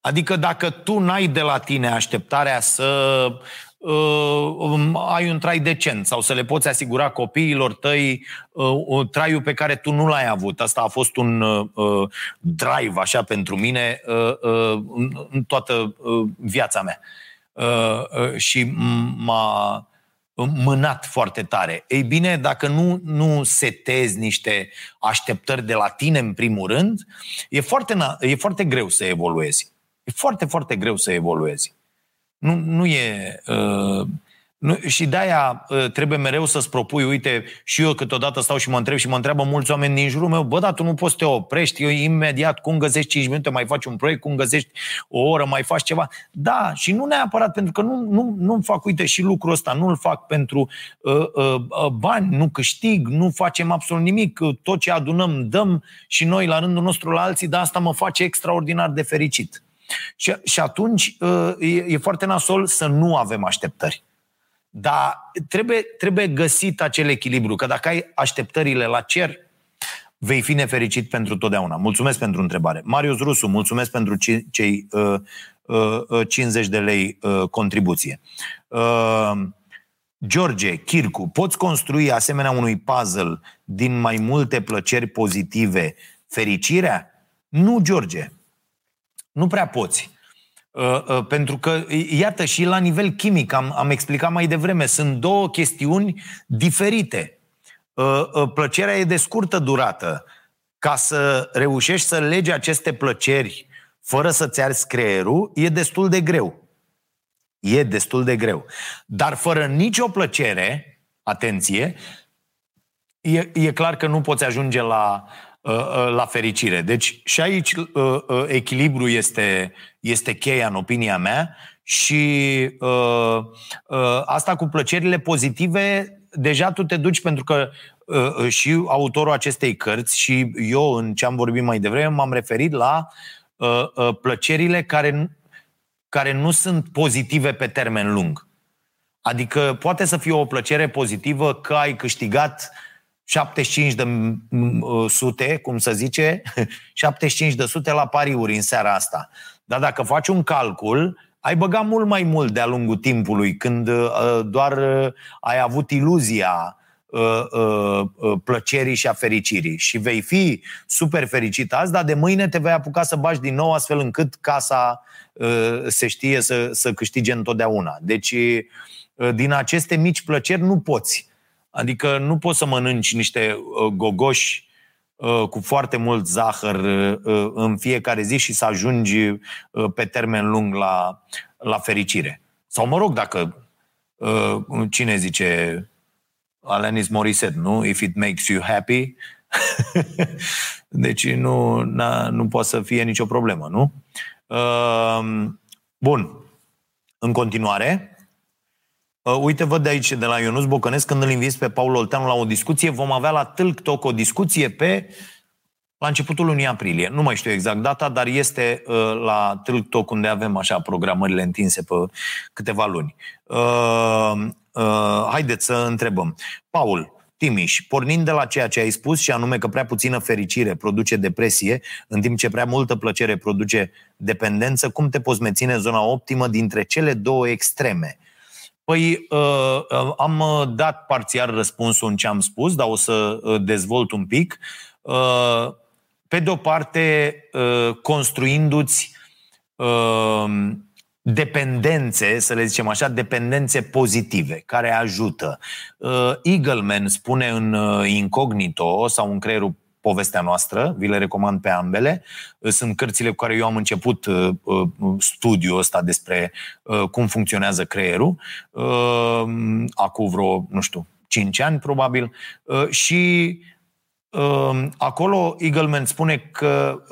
Adică dacă tu n-ai de la tine așteptarea să uh, um, ai un trai decent sau să le poți asigura copiilor tăi uh, traiul pe care tu nu l-ai avut. Asta a fost un uh, uh drive așa pentru mine uh, uh, în toată uh, viața mea. Uh, uh, și m-a mânat foarte tare. Ei bine, dacă nu, nu setezi niște așteptări de la tine în primul rând, e foarte, e foarte greu să evoluezi. E foarte, foarte greu să evoluezi. Nu, nu e... Uh, nu, și de-aia uh, trebuie mereu să-ți propui, uite, și eu câteodată stau și mă întreb și mă întreabă mulți oameni din jurul meu, bă, dar tu nu poți să te oprești, eu imediat, cum găsești 5 minute, mai faci un proiect, cum găsești o oră, mai faci ceva. Da, și nu neapărat, pentru că nu, nu, nu fac, uite, și lucrul ăsta, nu-l fac pentru uh, uh, uh, bani, nu câștig, nu facem absolut nimic, tot ce adunăm, dăm și noi la rândul nostru la alții, dar asta mă face extraordinar de fericit. Și, și atunci uh, e, e foarte nasol să nu avem așteptări. Dar trebuie, trebuie găsit acel echilibru, că dacă ai așteptările la cer, vei fi nefericit pentru totdeauna. Mulțumesc pentru întrebare. Marius Rusu, mulțumesc pentru cei uh, uh, 50 uh, de lei uh, contribuție. Uh, George, Chircu, poți construi asemenea unui puzzle din mai multe plăceri pozitive fericirea? Nu, George. Nu prea poți. Uh, uh, pentru că, iată, și la nivel chimic, am, am explicat mai devreme, sunt două chestiuni diferite. Uh, plăcerea e de scurtă durată. Ca să reușești să legi aceste plăceri fără să-ți arzi creierul, e destul de greu. E destul de greu. Dar fără nicio plăcere, atenție, e, e clar că nu poți ajunge la, la fericire. Deci și aici echilibru este, este cheia în opinia mea și uh, uh, asta cu plăcerile pozitive, deja tu te duci pentru că uh, și autorul acestei cărți și eu, în ce am vorbit mai devreme, m-am referit la uh, uh, plăcerile care, care nu sunt pozitive pe termen lung. Adică poate să fie o plăcere pozitivă că ai câștigat 75 de sute, cum să zice, 75 de sute la pariuri în seara asta. Dar dacă faci un calcul, ai băgat mult mai mult de-a lungul timpului, când uh, doar uh, ai avut iluzia uh, uh, uh, plăcerii și a fericirii. Și vei fi super fericit azi, dar de mâine te vei apuca să bagi din nou, astfel încât casa uh, se știe să, să câștige întotdeauna. Deci, uh, din aceste mici plăceri nu poți. Adică nu poți să mănânci niște uh, gogoși Uh, cu foarte mult zahăr uh, uh, în fiecare zi și să ajungi pe termen lung la, la fericire. Sau mă rog, dacă cine zice Alanis Morissette, nu? If it makes you happy, deci nu, nu poate să fie nicio problemă, nu? Bun. În continuare, Uh, uite, văd de aici, de la Ionuț Bocănesc, când îl inviți pe Paul Olteanu la o discuție, vom avea la Tâlc Toc o discuție pe la începutul lunii aprilie. Nu mai știu exact data, dar este uh, la Tâlc Toc unde avem așa programările întinse pe câteva luni. Uh, uh, haideți să întrebăm. Paul, Timiș, pornind de la ceea ce ai spus și anume că prea puțină fericire produce depresie, în timp ce prea multă plăcere produce dependență, cum te poți menține zona optimă dintre cele două extreme? Păi uh, uh, am uh, dat parțial răspunsul în ce am spus, dar o să dezvolt un pic. Pe de o parte, construindu-ți dependențe, să le zicem așa, dependențe pozitive, care ajută. Eagleman spune în Incognito sau în creierul povestea noastră, vi le recomand pe ambele. Sunt cărțile cu care eu am început uh, uh, studiul ăsta despre uh, cum funcționează creierul, acum vreo, nu știu, 5 ani probabil, și acolo Eagleman spune că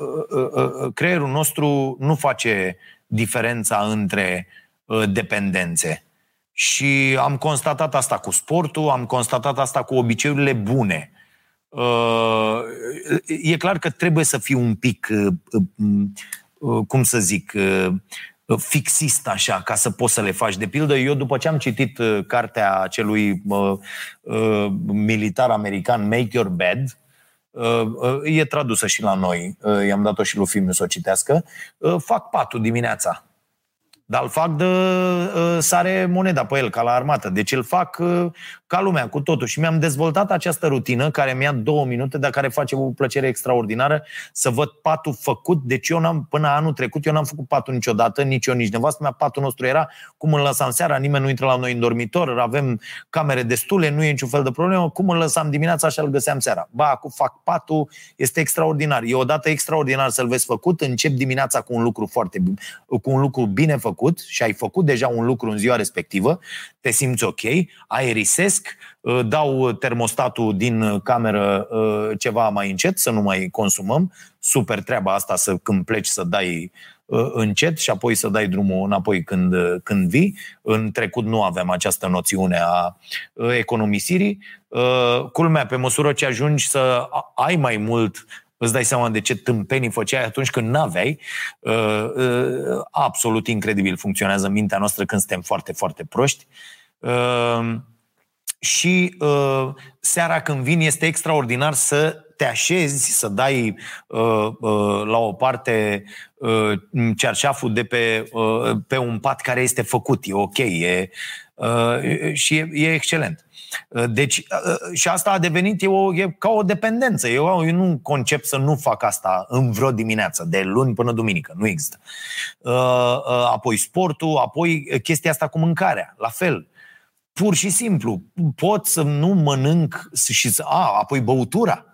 creierul nostru nu face diferența între dependențe. Și am constatat asta cu sportul, am constatat asta cu obiceiurile bune Uh, e clar că trebuie să fii un pic, uh, uh, cum să zic, fixist așa, ca să poți să le faci. De pildă, eu după ce am citit cartea acelui militar american Make Your Bed, e tradusă și la noi, i-am dat-o și lui Fimiu să o citească, fac patul dimineața dar îl fac de uh, sare moneda pe el, ca la armată. Deci îl fac uh, ca lumea, cu totul. Și mi-am dezvoltat această rutină, care mi-a două minute, dar care face o plăcere extraordinară, să văd patul făcut. Deci eu n-am, până anul trecut, eu n-am făcut patul niciodată, nici eu, nici nevastă mea. Patul nostru era cum îl lăsam seara, nimeni nu intră la noi în dormitor, avem camere destule, nu e niciun fel de problemă. Cum îl lăsam dimineața, așa îl găseam seara. Ba, acum fac patul, este extraordinar. E odată extraordinar să-l vezi făcut, încep dimineața cu un lucru foarte cu un lucru bine făcut făcut și ai făcut deja un lucru în ziua respectivă, te simți ok, aerisesc, uh, dau termostatul din cameră uh, ceva mai încet, să nu mai consumăm. Super treaba asta să când pleci să dai uh, încet și apoi să dai drumul înapoi când, când vii. În trecut nu aveam această noțiune a economisirii. Culmea, pe măsură ce ajungi să ai mai mult îți dai seama de ce tâmpenii făceai atunci când n-aveai. Uh, uh, absolut incredibil funcționează mintea noastră când suntem foarte, foarte proști. Uh, și uh, seara când vin este extraordinar să te așezi, să dai uh, uh, la o parte uh, cearșaful de pe, uh, pe un pat care este făcut, e ok, e, uh, și e, e excelent. Uh, deci, uh, uh, și asta a devenit e, o, e ca o dependență. Eu, eu nu concep să nu fac asta în vreo dimineață, de luni până duminică. Nu există. Apoi sportul, apoi chestia asta cu mâncarea. La fel. Pur și simplu. Pot să nu mănânc și să... A, apoi băutura.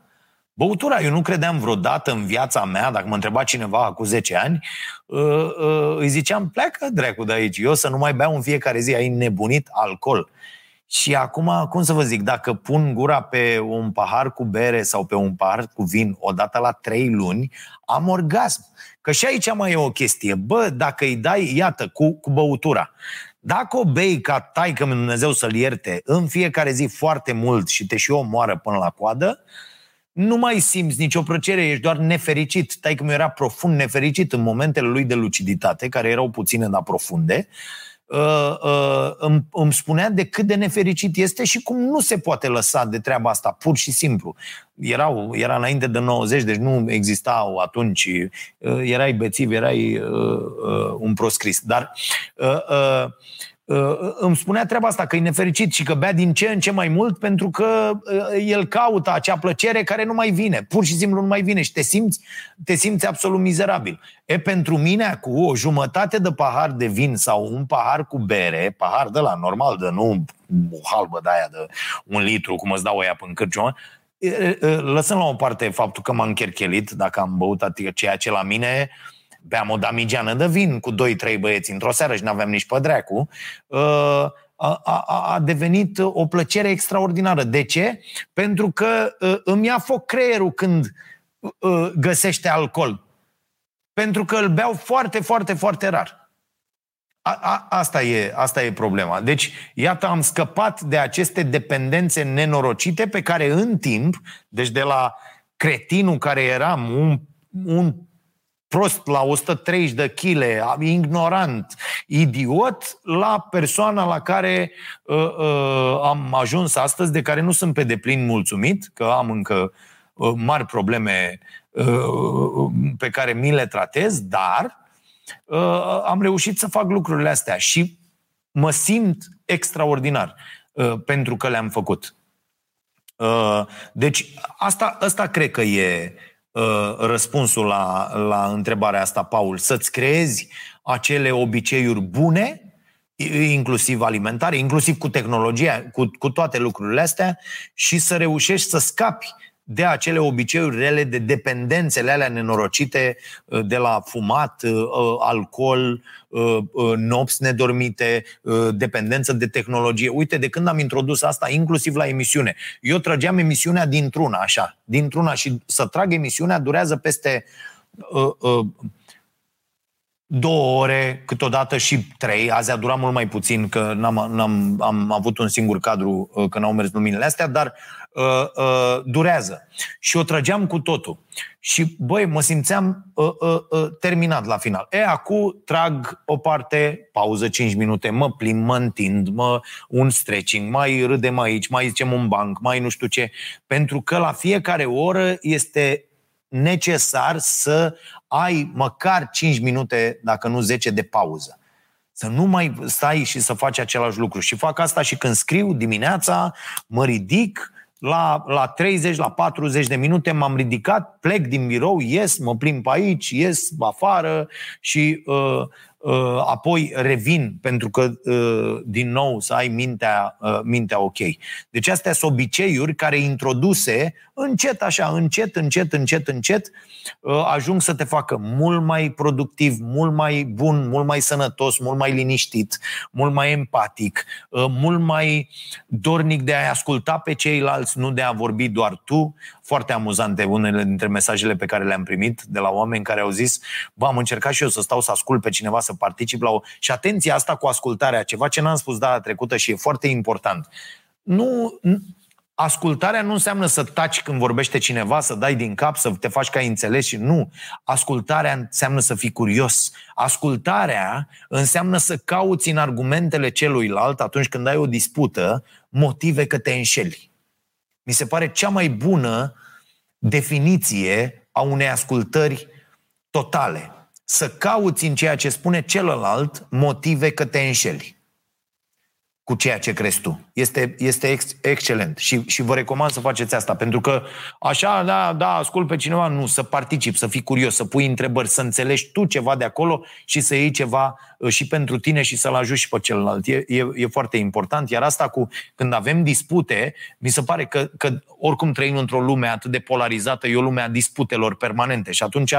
Băutura, eu nu credeam vreodată în viața mea, dacă mă întreba cineva cu 10 ani, îi ziceam, pleacă dracu de aici, eu să nu mai beau în fiecare zi, ai nebunit alcool. Și acum, cum să vă zic, dacă pun gura pe un pahar cu bere sau pe un pahar cu vin odată la trei luni, am orgasm. Că și aici mai e o chestie. Bă, dacă îi dai, iată, cu, cu băutura, dacă o bei ca taică Dumnezeu să-l ierte în fiecare zi foarte mult și te și omoară până la coadă, nu mai simți nicio plăcere, ești doar nefericit. Taică mi era profund nefericit în momentele lui de luciditate, care erau puține, dar profunde, uh, uh, îmi, îmi spunea de cât de nefericit este și cum nu se poate lăsa de treaba asta, pur și simplu. Erau, era înainte de 90, deci nu existau atunci, uh, erai bețiv, erai uh, uh, un proscris. Dar uh, uh, Uh, îmi spunea treaba asta, că e nefericit și că bea din ce în ce mai mult pentru că uh, el caută acea plăcere care nu mai vine. Pur și simplu nu mai vine și te simți, te simți absolut mizerabil. E, pentru mine, cu o jumătate de pahar de vin sau un pahar cu bere, pahar de la normal, de nu o halbă de aia de un litru, cum îți dau aia până cârciumă, lăsând la o parte faptul că m-am cherchelit dacă am băut ceea ce la mine uh, beam o damigeană de vin cu doi, trei băieți într-o seară și n-aveam nici pădreacu, uh, a, a, a devenit o plăcere extraordinară. De ce? Pentru că uh, îmi ia foc creierul când uh, găsește alcool. Pentru că îl beau foarte, foarte, foarte rar. A, a, asta, e, asta e problema. Deci, iată, am scăpat de aceste dependențe nenorocite pe care în timp, deci de la cretinul care eram, un, un prost la 130 de chile, ignorant, idiot, la persoana la care uh, uh, am ajuns astăzi, de care nu sunt pe deplin mulțumit, că am încă uh, mari probleme uh, pe care mi le tratez, dar uh, am reușit să fac lucrurile astea și mă simt extraordinar uh, pentru că le-am făcut. Uh, deci asta, asta cred că e Uh, răspunsul la, la întrebarea asta, Paul. Să-ți creezi acele obiceiuri bune, inclusiv alimentare, inclusiv cu tehnologia, cu, cu toate lucrurile astea și să reușești să scapi de acele obiceiuri rele, de dependențele alea nenorocite uh, de la fumat, uh, uh, alcool, nopți nedormite, dependență de tehnologie. Uite, de când am introdus asta, inclusiv la emisiune, eu trăgeam emisiunea dintr-una, așa, dintr-una și să trag emisiunea durează peste două ore, câteodată și trei. Azi a durat mult mai puțin, că n-am, n-am, am avut un singur cadru că n-au mers luminile astea, dar uh, uh, durează. Și o trăgeam cu totul. Și, băi, mă simțeam uh, uh, uh, terminat la final. E, acum trag o parte, pauză 5 minute, mă plim, mă întind, mă un stretching, mai râdem aici, mai zicem un banc, mai nu știu ce. Pentru că la fiecare oră este necesar să ai măcar 5 minute, dacă nu 10, de pauză. Să nu mai stai și să faci același lucru. Și fac asta și când scriu dimineața, mă ridic, la, la 30, la 40 de minute m-am ridicat, plec din birou, ies, mă plimb pe aici, ies afară și uh, uh, apoi revin pentru că uh, din nou să ai mintea, uh, mintea ok. Deci astea sunt obiceiuri care introduse încet așa, încet, încet, încet, încet, uh, ajung să te facă mult mai productiv, mult mai bun, mult mai sănătos, mult mai liniștit, mult mai empatic, uh, mult mai dornic de a asculta pe ceilalți, nu de a vorbi doar tu. Foarte amuzante unele dintre mesajele pe care le-am primit de la oameni care au zis, bă, am încercat și eu să stau să ascult pe cineva, să particip la o... Și atenție asta cu ascultarea, ceva ce n-am spus data trecută și e foarte important. Nu, Ascultarea nu înseamnă să taci când vorbește cineva, să dai din cap, să te faci ca înțeles și nu. Ascultarea înseamnă să fii curios. Ascultarea înseamnă să cauți în argumentele celuilalt atunci când ai o dispută motive că te înșeli. Mi se pare cea mai bună definiție a unei ascultări totale. Să cauți în ceea ce spune celălalt motive că te înșeli cu ceea ce crezi tu. Este, este ex, excelent și, și vă recomand să faceți asta, pentru că așa, da, da, ascult pe cineva, nu, să participi, să fii curios, să pui întrebări, să înțelegi tu ceva de acolo și să iei ceva uh, și pentru tine și să-l ajuți și pe celălalt. E, e, e foarte important, iar asta cu când avem dispute, mi se pare că, că oricum trăim într-o lume atât de polarizată, e o lume a disputelor permanente și atunci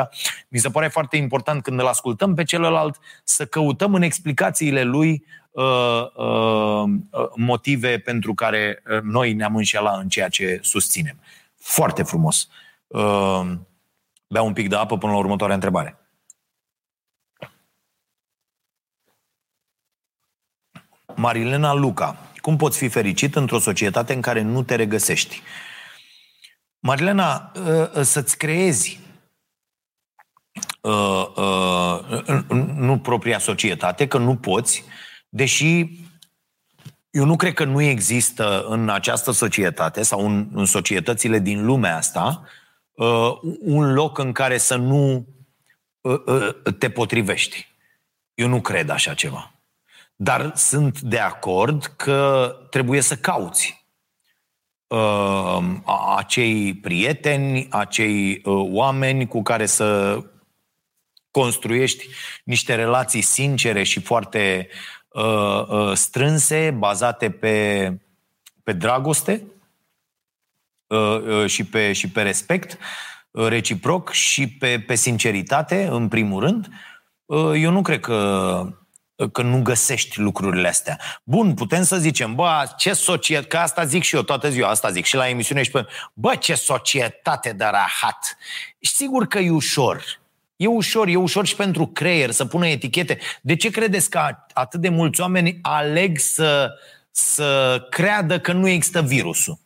mi se pare foarte important când îl ascultăm pe celălalt să căutăm în explicațiile lui Uh, uh, motive motive pentru care uh, noi ne-am înșelat în ceea ce susținem. Foarte frumos. Uh, bea un pic de apă până la următoarea întrebare. Marilena Luca. Cum poți fi fericit într-o societate în care nu te regăsești? Marilena, să-ți creezi nu propria societate, că nu poți, deși eu nu cred că nu există în această societate sau în, în societățile din lumea asta uh, un loc în care să nu uh, uh, te potrivești. Eu nu cred așa ceva. Dar sunt de acord că trebuie să cauți uh, acei prieteni, acei uh, oameni cu care să construiești niște relații sincere și foarte uh, uh, strânse, bazate pe, pe dragoste uh, uh, și, pe, și pe respect uh, reciproc și pe, pe sinceritate, în primul rând. Uh, eu nu cred că că nu găsești lucrurile astea. Bun, putem să zicem, bă, ce societate, că asta zic și eu toată ziua, asta zic și la emisiune și pe, bă, ce societate de rahat. Sigur că e ușor. E ușor, e ușor și pentru creier să pună etichete. De ce credeți că atât de mulți oameni aleg să, să creadă că nu există virusul?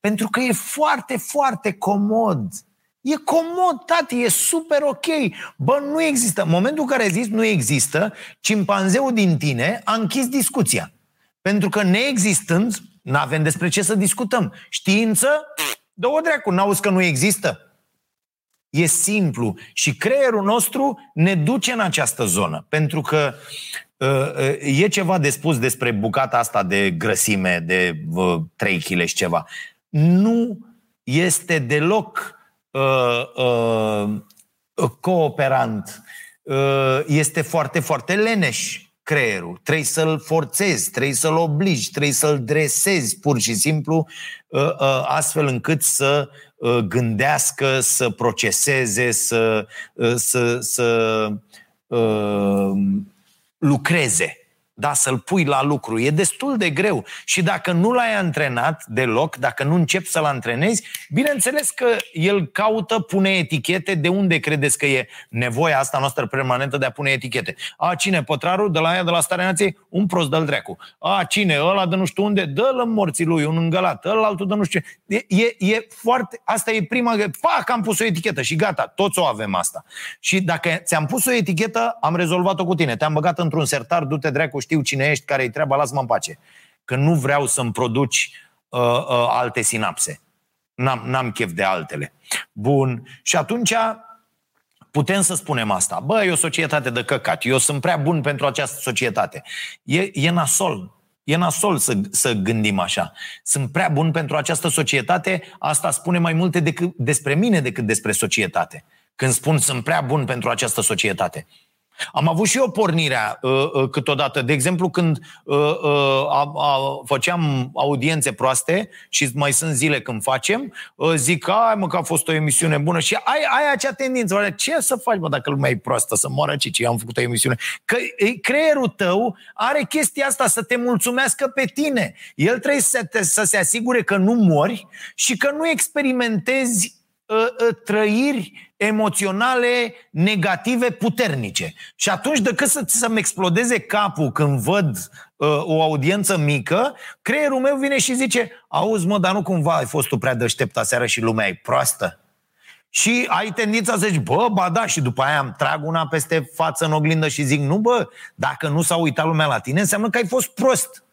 Pentru că e foarte, foarte comod. E comod, tati, e super ok. Bă, nu există. În momentul în care zis nu există, cimpanzeul din tine a închis discuția. Pentru că neexistând, nu avem despre ce să discutăm. Știință? Dă-o dracu, n-auzi că nu există? E simplu și creierul nostru ne duce în această zonă, pentru că uh, e ceva de spus despre bucata asta de grăsime de uh, 3 kg și ceva. Nu este deloc uh, uh, cooperant. Uh, este foarte, foarte leneș creierul. Trebuie să-l forțezi, trebuie să-l obligi, trebuie să-l dresezi pur și simplu uh, uh, astfel încât să Uh, gândească, să proceseze, să, uh, să, să uh, lucreze da, să-l pui la lucru. E destul de greu. Și dacă nu l-ai antrenat deloc, dacă nu începi să-l antrenezi, bineînțeles că el caută, pune etichete. De unde credeți că e nevoia asta noastră permanentă de a pune etichete? A, cine? Pătrarul de la ea, de la Starea Nației? Un prost de dreacu. A, cine? Ăla de nu știu unde? Dă-l în morții lui, un îngălat. Ăla altul de nu știu ce. E, e, e foarte... Asta e prima... Pac, am pus o etichetă și gata, toți o avem asta. Și dacă ți-am pus o etichetă, am rezolvat-o cu tine. Te-am băgat într-un sertar, du-te dracu, știu cine ești, care-i treaba, lasă-mă în pace. Că nu vreau să-mi produci uh, uh, alte sinapse. N-am, n-am chef de altele. Bun. Și atunci putem să spunem asta. Bă, e o societate de căcat. Eu sunt prea bun pentru această societate. E, e nasol. E nasol să, să gândim așa. Sunt prea bun pentru această societate, asta spune mai multe decât, despre mine decât despre societate. Când spun sunt prea bun pentru această societate. Am avut și eu pornirea uh, uh, câteodată. De exemplu, când uh, uh, a, a, făceam audiențe proaste și mai sunt zile când facem, uh, zic, ai mă că a fost o emisiune bună și ai, ai acea tendință. Ce să faci, mă, dacă lumea e proastă, să moară ce am făcut o emisiune? Că creierul tău are chestia asta să te mulțumească pe tine. El trebuie să, te, să se asigure că nu mori și că nu experimentezi uh, uh, trăiri emoționale negative puternice. Și atunci, decât să, să-mi explodeze capul când văd uh, o audiență mică, creierul meu vine și zice auzi mă, dar nu cumva ai fost tu prea deștept aseară și lumea e proastă? Și ai tendința să zici, bă, ba da, și după aia îmi trag una peste față în oglindă și zic, nu bă, dacă nu s-a uitat lumea la tine, înseamnă că ai fost prost.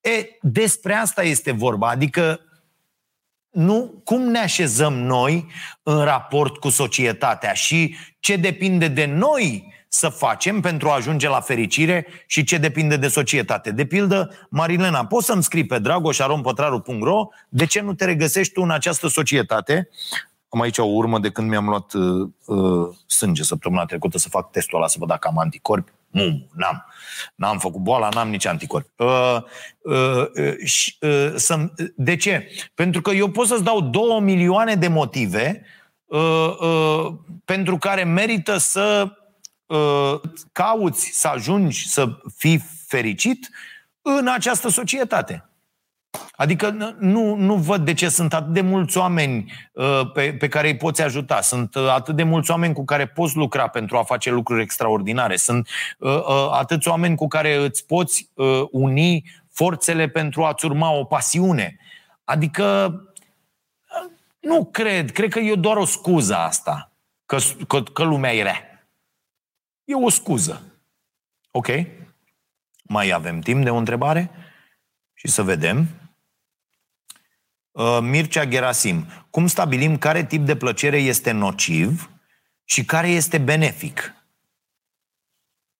E, despre asta este vorba, adică nu, cum ne așezăm noi în raport cu societatea și ce depinde de noi să facem pentru a ajunge la fericire și ce depinde de societate. De pildă, Marilena, poți să-mi scrii pe dragoșarompătraru.ro de ce nu te regăsești tu în această societate? Am aici o urmă de când mi-am luat uh, uh, sânge săptămâna trecută să fac testul ăla să văd dacă am anticorpi. Nu, n-am. N-am făcut boala, n-am nici anticorpi. Uh, uh, uh, uh, de ce? Pentru că eu pot să-ți dau două milioane de motive uh, uh, pentru care merită să uh, cauți să ajungi să fii fericit în această societate. Adică nu, nu văd de ce sunt atât de mulți oameni uh, pe, pe care îi poți ajuta. Sunt uh, atât de mulți oameni cu care poți lucra pentru a face lucruri extraordinare. Sunt uh, uh, atâți oameni cu care îți poți uh, uni forțele pentru a-ți urma o pasiune. Adică uh, nu cred. Cred că e doar o scuză asta. Că, că, că lumea e rea. E o scuză. Ok? Mai avem timp de o întrebare? Și să vedem. Uh, Mircea Gerasim. Cum stabilim care tip de plăcere este nociv și care este benefic?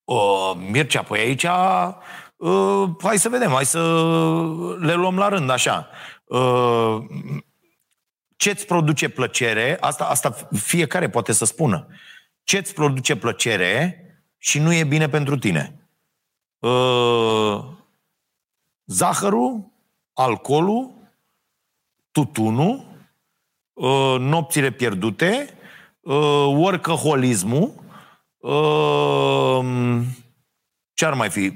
Uh, Mircea, păi aici uh, hai să vedem, hai să le luăm la rând așa. Uh, ce-ți produce plăcere? Asta, asta fiecare poate să spună. Ce-ți produce plăcere și nu e bine pentru tine? Uh, zahărul, alcoolul, tutunul, uh, nopțile pierdute, uh, workaholismul, uh, ce ar mai fi?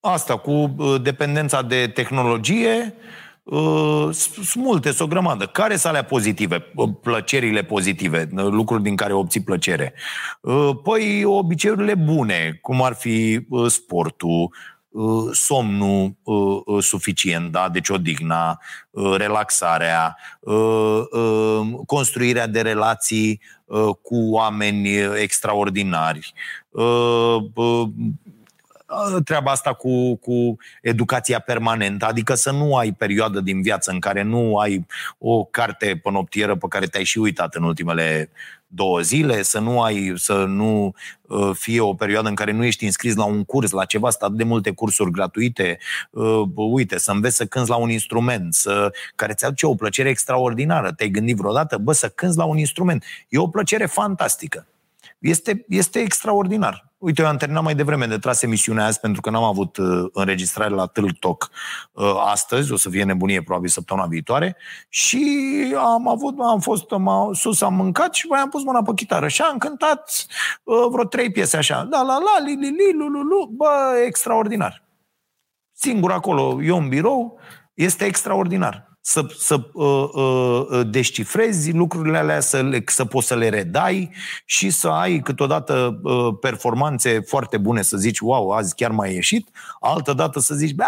Asta cu dependența de tehnologie, sunt multe, sunt o grămadă. Care sunt alea pozitive? Plăcerile pozitive, lucruri din care obții plăcere. Păi obiceiurile bune, cum ar fi sportul, Uh, somnul uh, uh, suficient, da? deci odihna, relaxarea, construirea de relații cu oameni extraordinari, treaba asta cu, cu educația permanentă, adică să nu ai perioadă din viață în care nu ai o carte pe noptieră pe care te-ai și uitat în ultimele două zile, să nu ai, să nu uh, fie o perioadă în care nu ești înscris la un curs, la ceva, stat de multe cursuri gratuite, uh, uite, să înveți să cânți la un instrument, să, care ți aduce o plăcere extraordinară. Te-ai gândit vreodată, bă, să cânți la un instrument. E o plăcere fantastică. Este, este extraordinar. Uite, eu am terminat mai devreme de tras emisiunea azi pentru că n-am avut uh, înregistrare la Tâlc Talk uh, astăzi, o să fie nebunie probabil săptămâna viitoare. Și am avut, am fost am, sus, am mâncat și mai am pus mâna pe chitară. Și am cântat uh, vreo trei piese așa. Da, la, la, li, li, li, lu, lu, lu, bă, extraordinar. Singur acolo, eu în birou, este extraordinar să, să uh, uh, uh, descifrezi lucrurile alea, să, le, să poți să le redai și să ai câteodată uh, performanțe foarte bune, să zici, wow, azi chiar mai ieșit, altă dată să zici, bă,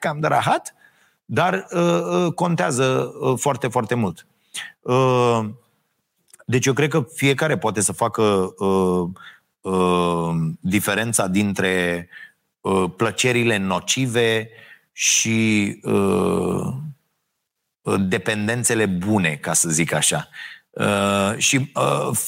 cam de rahat, dar uh, uh, contează uh, foarte, foarte mult. Uh, deci eu cred că fiecare poate să facă uh, uh, diferența dintre uh, plăcerile nocive și uh, Uh, dependențele bune, ca să zic așa. Uh, și uh,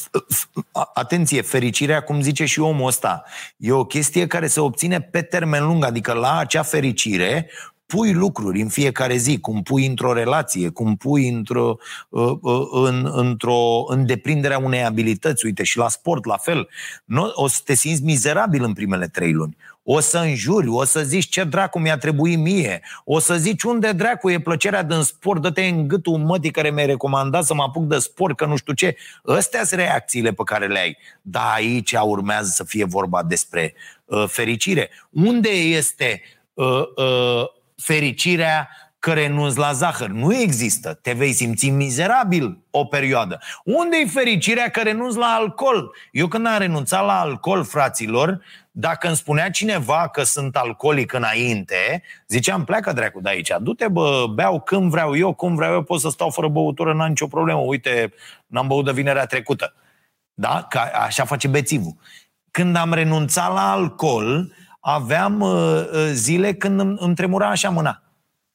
atenție, fericirea, cum zice și omul ăsta, e o chestie care se obține pe termen lung, adică la acea fericire pui lucruri în fiecare zi, cum pui într-o relație, cum pui într-o, uh, uh, în, într-o îndeprinderea unei abilități. Uite, și la sport, la fel. Nu, o să te simți mizerabil în primele trei luni o să înjuri, o să zici ce dracu mi-a trebuit mie, o să zici unde dracu e plăcerea din sport, dă-te în gâtul mătii care mi-ai recomandat să mă apuc de sport, că nu știu ce. Astea sunt reacțiile pe care le ai. Dar aici urmează să fie vorba despre uh, fericire. Unde este uh, uh, fericirea că renunți la zahăr. Nu există. Te vei simți mizerabil o perioadă. Unde e fericirea că renunți la alcool? Eu când am renunțat la alcool, fraților, dacă îmi spunea cineva că sunt alcoolic înainte, ziceam, pleacă dracu de aici, du-te bă, beau când vreau eu, cum vreau eu, pot să stau fără băutură, n-am nicio problemă. Uite, n-am băut de vinerea trecută. Da? Ca, așa face bețivul. Când am renunțat la alcool, aveam uh, uh zile când îmi, îmi tremura așa mâna.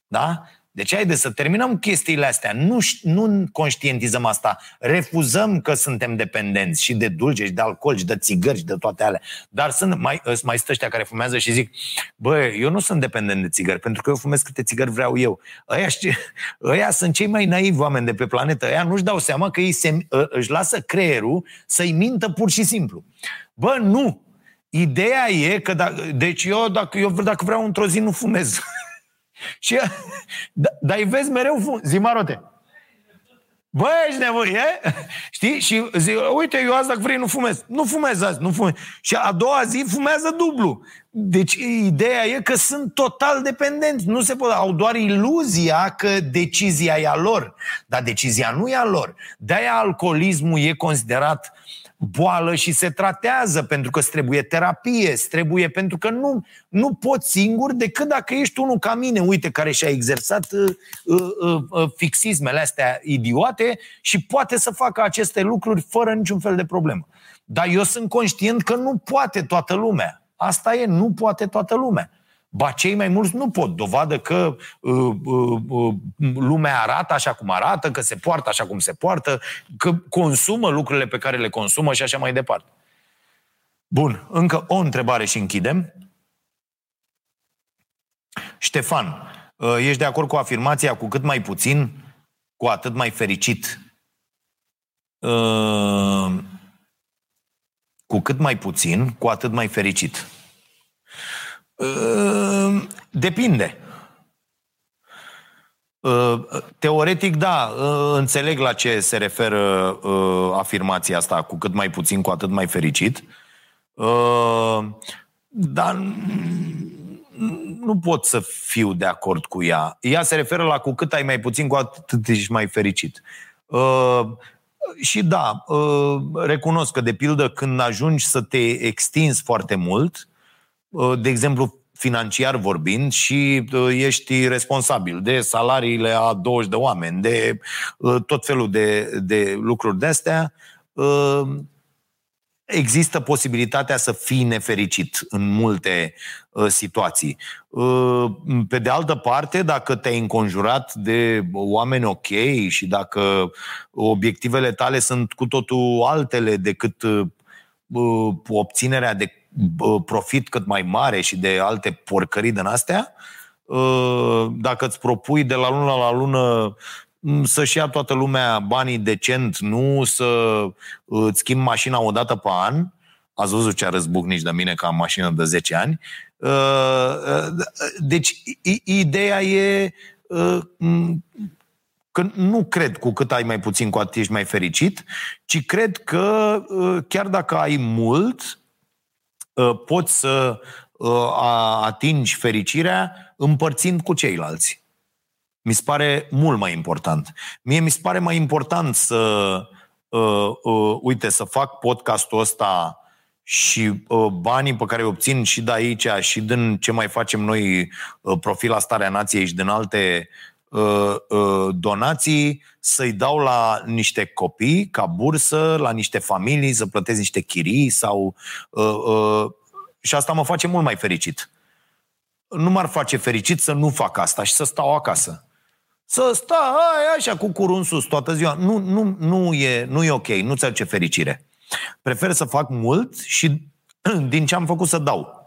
Da? Deci, haide să terminăm chestiile astea. Nu, nu conștientizăm asta. Refuzăm că suntem dependenți și de dulce, și de alcool, și de țigări, și de toate alea. Dar sunt mai, mai stă ăștia care fumează și zic, bă, eu nu sunt dependent de țigări, pentru că eu fumez câte țigări vreau eu. Ăia, știi, ăia sunt cei mai naivi oameni de pe planetă. Ăia nu-și dau seama că ei se, ă, își lasă creierul să-i mintă pur și simplu. Bă, nu! Ideea e că, dacă, deci eu dacă, eu dacă vreau într-o zi nu fumez. Și, da, dar îi vezi mereu, zi marote. Bă, ești nebun, e? Știi? Și zic, uite, eu azi dacă vrei nu fumez. Nu fumez azi, nu fumez. Și a doua zi fumează dublu. Deci ideea e că sunt total dependenți. Nu se pot, au doar iluzia că decizia e a lor. Dar decizia nu e a lor. De-aia alcoolismul e considerat boală și se tratează pentru că îți trebuie terapie, îți trebuie pentru că nu, nu poți singur decât dacă ești unul ca mine, uite, care și-a exersat uh, uh, uh, fixismele astea idiote și poate să facă aceste lucruri fără niciun fel de problemă. Dar eu sunt conștient că nu poate toată lumea. Asta e, nu poate toată lumea. Ba cei mai mulți nu pot. Dovadă că uh, uh, uh, lumea arată așa cum arată, că se poartă așa cum se poartă, că consumă lucrurile pe care le consumă și așa mai departe. Bun, încă o întrebare și închidem. Ștefan, uh, ești de acord cu afirmația cu cât mai puțin, cu atât mai fericit? Uh, cu cât mai puțin, cu atât mai fericit. Ehm, depinde. Ehm, teoretic, da, ehm, înțeleg la ce se referă afirmația asta, cu cât mai puțin, cu atât mai fericit. Dar nu pot să fiu de acord cu ea. Ea se referă la cu cât ai mai puțin, cu atât ești mai fericit. Și da, recunosc că, de pildă, când ajungi să te extinzi foarte mult, Uh, de exemplu, financiar vorbind și uh, ești responsabil de salariile a 20 de oameni, de uh, tot felul de, de lucruri de astea, există posibilitatea să fii nefericit în multe situații. Pe de altă parte, dacă te-ai înconjurat de oameni ok și dacă obiectivele tale sunt cu totul altele decât obținerea de profit cât mai mare și de alte porcării din astea, ă, dacă îți propui de la lună la lună să-și ia toată lumea banii decent, nu să îți schimbi mașina o dată pe an, ați văzut ce a răzbucnici de mine ca mașină de 10 ani. Ă, ă, deci, ideea e că nu cred cu cât ai mai puțin, cu atât ești mai fericit, ci cred că chiar dacă ai mult, Uh, poți să uh, atingi fericirea împărțind cu ceilalți. Mi se pare mult mai important. Mie mi se pare mai important să, uh, uh, uite, să fac podcastul ăsta și uh, banii pe care îi obțin și de aici și din ce mai facem noi uh, profila Starea Nației și din alte uh, uh, donații, să-i dau la niște copii ca bursă, la niște familii, să plătesc niște chirii sau uh, uh, și asta mă face mult mai fericit. Nu m-ar face fericit să nu fac asta și să stau acasă. Să stau așa cu curul în sus toată ziua. Nu, nu, nu, e, nu e ok, nu ți aduce fericire. Prefer să fac mult și din ce am făcut să dau.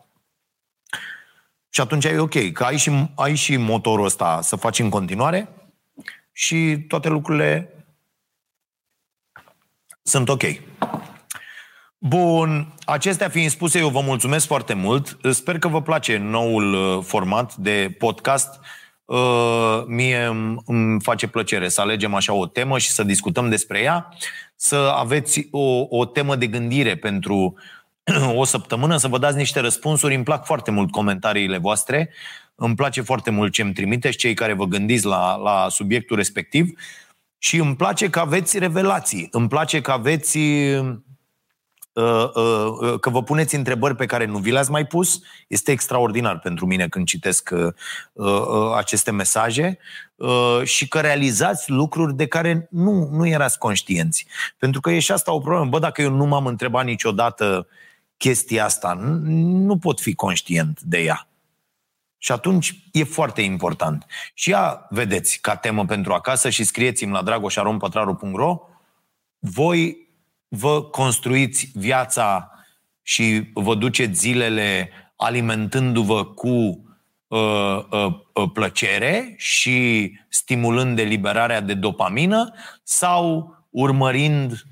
Și atunci e ok, că ai și, ai și motorul ăsta să faci în continuare și toate lucrurile sunt ok. Bun, acestea fiind spuse, eu vă mulțumesc foarte mult. Sper că vă place noul uh, format de podcast. Uh, mie îmi face plăcere să alegem așa o temă și să discutăm despre ea, să aveți o, o temă de gândire pentru o săptămână, să vă dați niște răspunsuri. Îmi plac foarte mult comentariile voastre, îmi place foarte mult ce îmi trimiteți, cei care vă gândiți la, la subiectul respectiv și îmi place că aveți revelații, îmi place că aveți Uh, uh, uh, că vă puneți întrebări pe care nu vi le-ați mai pus. Este extraordinar pentru mine când citesc aceste mesaje și că realizați lucruri de care nu, nu erați conștienți. Pentru că e și asta o problemă. Bă, dacă eu nu m-am întrebat niciodată chestia asta, nu pot fi conștient de ea. Și atunci e foarte important. Și ea, vedeți, ca temă pentru acasă și scrieți-mi la dragoșarompătraru.ro voi vă construiți viața și vă duceți zilele alimentându-vă cu uh, uh, uh, plăcere și stimulând eliberarea de dopamină sau urmărind uh,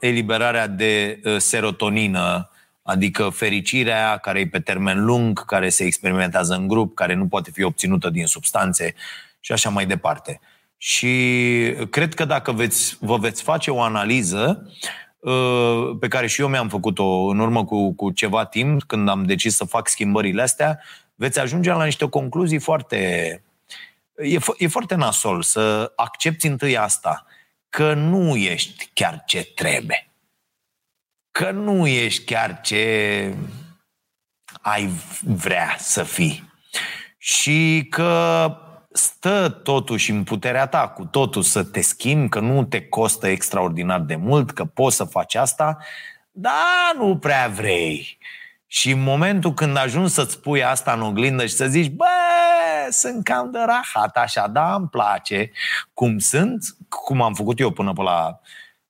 eliberarea de uh, serotonină, adică fericirea care e pe termen lung, care se experimentează în grup, care nu poate fi obținută din substanțe și așa mai departe. Și cred că dacă veți, vă veți face o analiză, uh, pe care și eu mi-am făcut-o în urmă cu, cu ceva timp, când am decis să fac schimbările astea, veți ajunge la niște concluzii foarte... E, e foarte nasol să accepti întâi asta, că nu ești chiar ce trebuie. Că nu ești chiar ce ai vrea să fii. Și că stă totuși în puterea ta cu totul să te schimbi, că nu te costă extraordinar de mult, că poți să faci asta, dar nu prea vrei. Și în momentul când ajungi să-ți pui asta în oglindă și să zici, bă, sunt cam de rahat așa, da, îmi place cum sunt, cum am făcut eu până pe la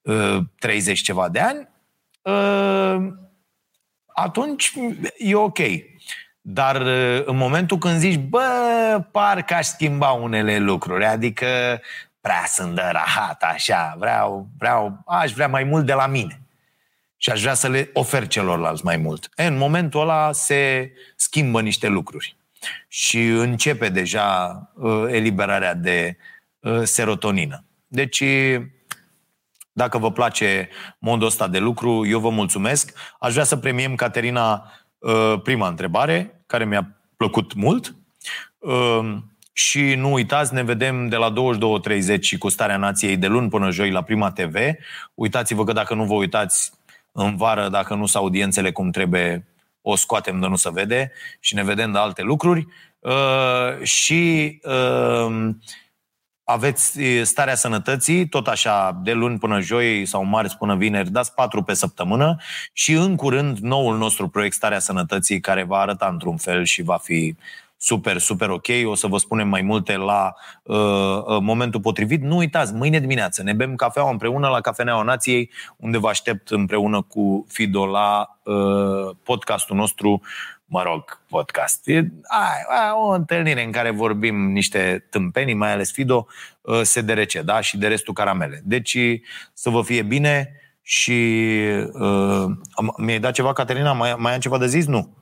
uh, 30 ceva de ani, uh, atunci e ok. Dar uh, în momentul când zici, bă, parcă aș schimba unele lucruri, adică prea sunt de rahat, așa, vreau, vreau, aș vrea mai mult de la mine. Și aș vrea să le ofer celorlalți mai mult. E, în momentul ăla se schimbă niște lucruri. Și începe deja uh, eliberarea de uh, serotonină. Deci, dacă vă place modul ăsta de lucru, eu vă mulțumesc. Aș vrea să premiem Caterina Uh, prima întrebare, care mi-a plăcut mult. Uh, și nu uitați, ne vedem de la 22.30 cu Starea Nației de luni până joi la Prima TV. Uitați-vă că dacă nu vă uitați în vară, dacă nu sunt audiențele cum trebuie, o scoatem de nu se vede și ne vedem de alte lucruri. Uh, și uh, aveți starea sănătății, tot așa, de luni până joi sau marți până vineri, dați patru pe săptămână și în curând noul nostru proiect Starea Sănătății care va arăta într-un fel și va fi super, super ok. O să vă spunem mai multe la uh, uh momentul potrivit. Nu uitați, mâine dimineață ne bem cafeaua împreună la Cafeneaua Nației, unde vă aștept împreună cu Fido la uh, podcastul nostru mă rog, podcast. E ai, ai, o întâlnire în care vorbim niște tâmpenii, mai ales Fido, uh, SDRC, da? Și de restul caramele. Deci să vă fie bine și uh, mi-ai dat ceva, Caterina? Mai, mai am ceva de zis? Nu.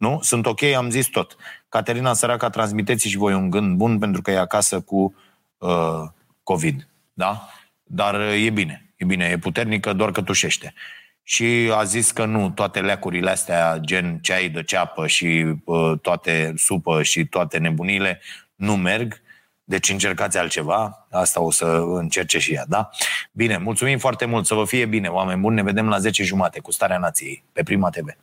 Nu? Sunt ok, am zis tot. Caterina Săraca, transmiteți și voi un gând bun pentru că e acasă cu uh, COVID. Da? Dar uh, e bine. E bine, e puternică, doar că tușește și a zis că nu, toate leacurile astea, gen ceai de ceapă și uh, toate supă și toate nebunile, nu merg. Deci încercați altceva, asta o să încerce și ea, da? Bine, mulțumim foarte mult, să vă fie bine, oameni buni, ne vedem la 10 jumate cu Starea Nației, pe Prima TV.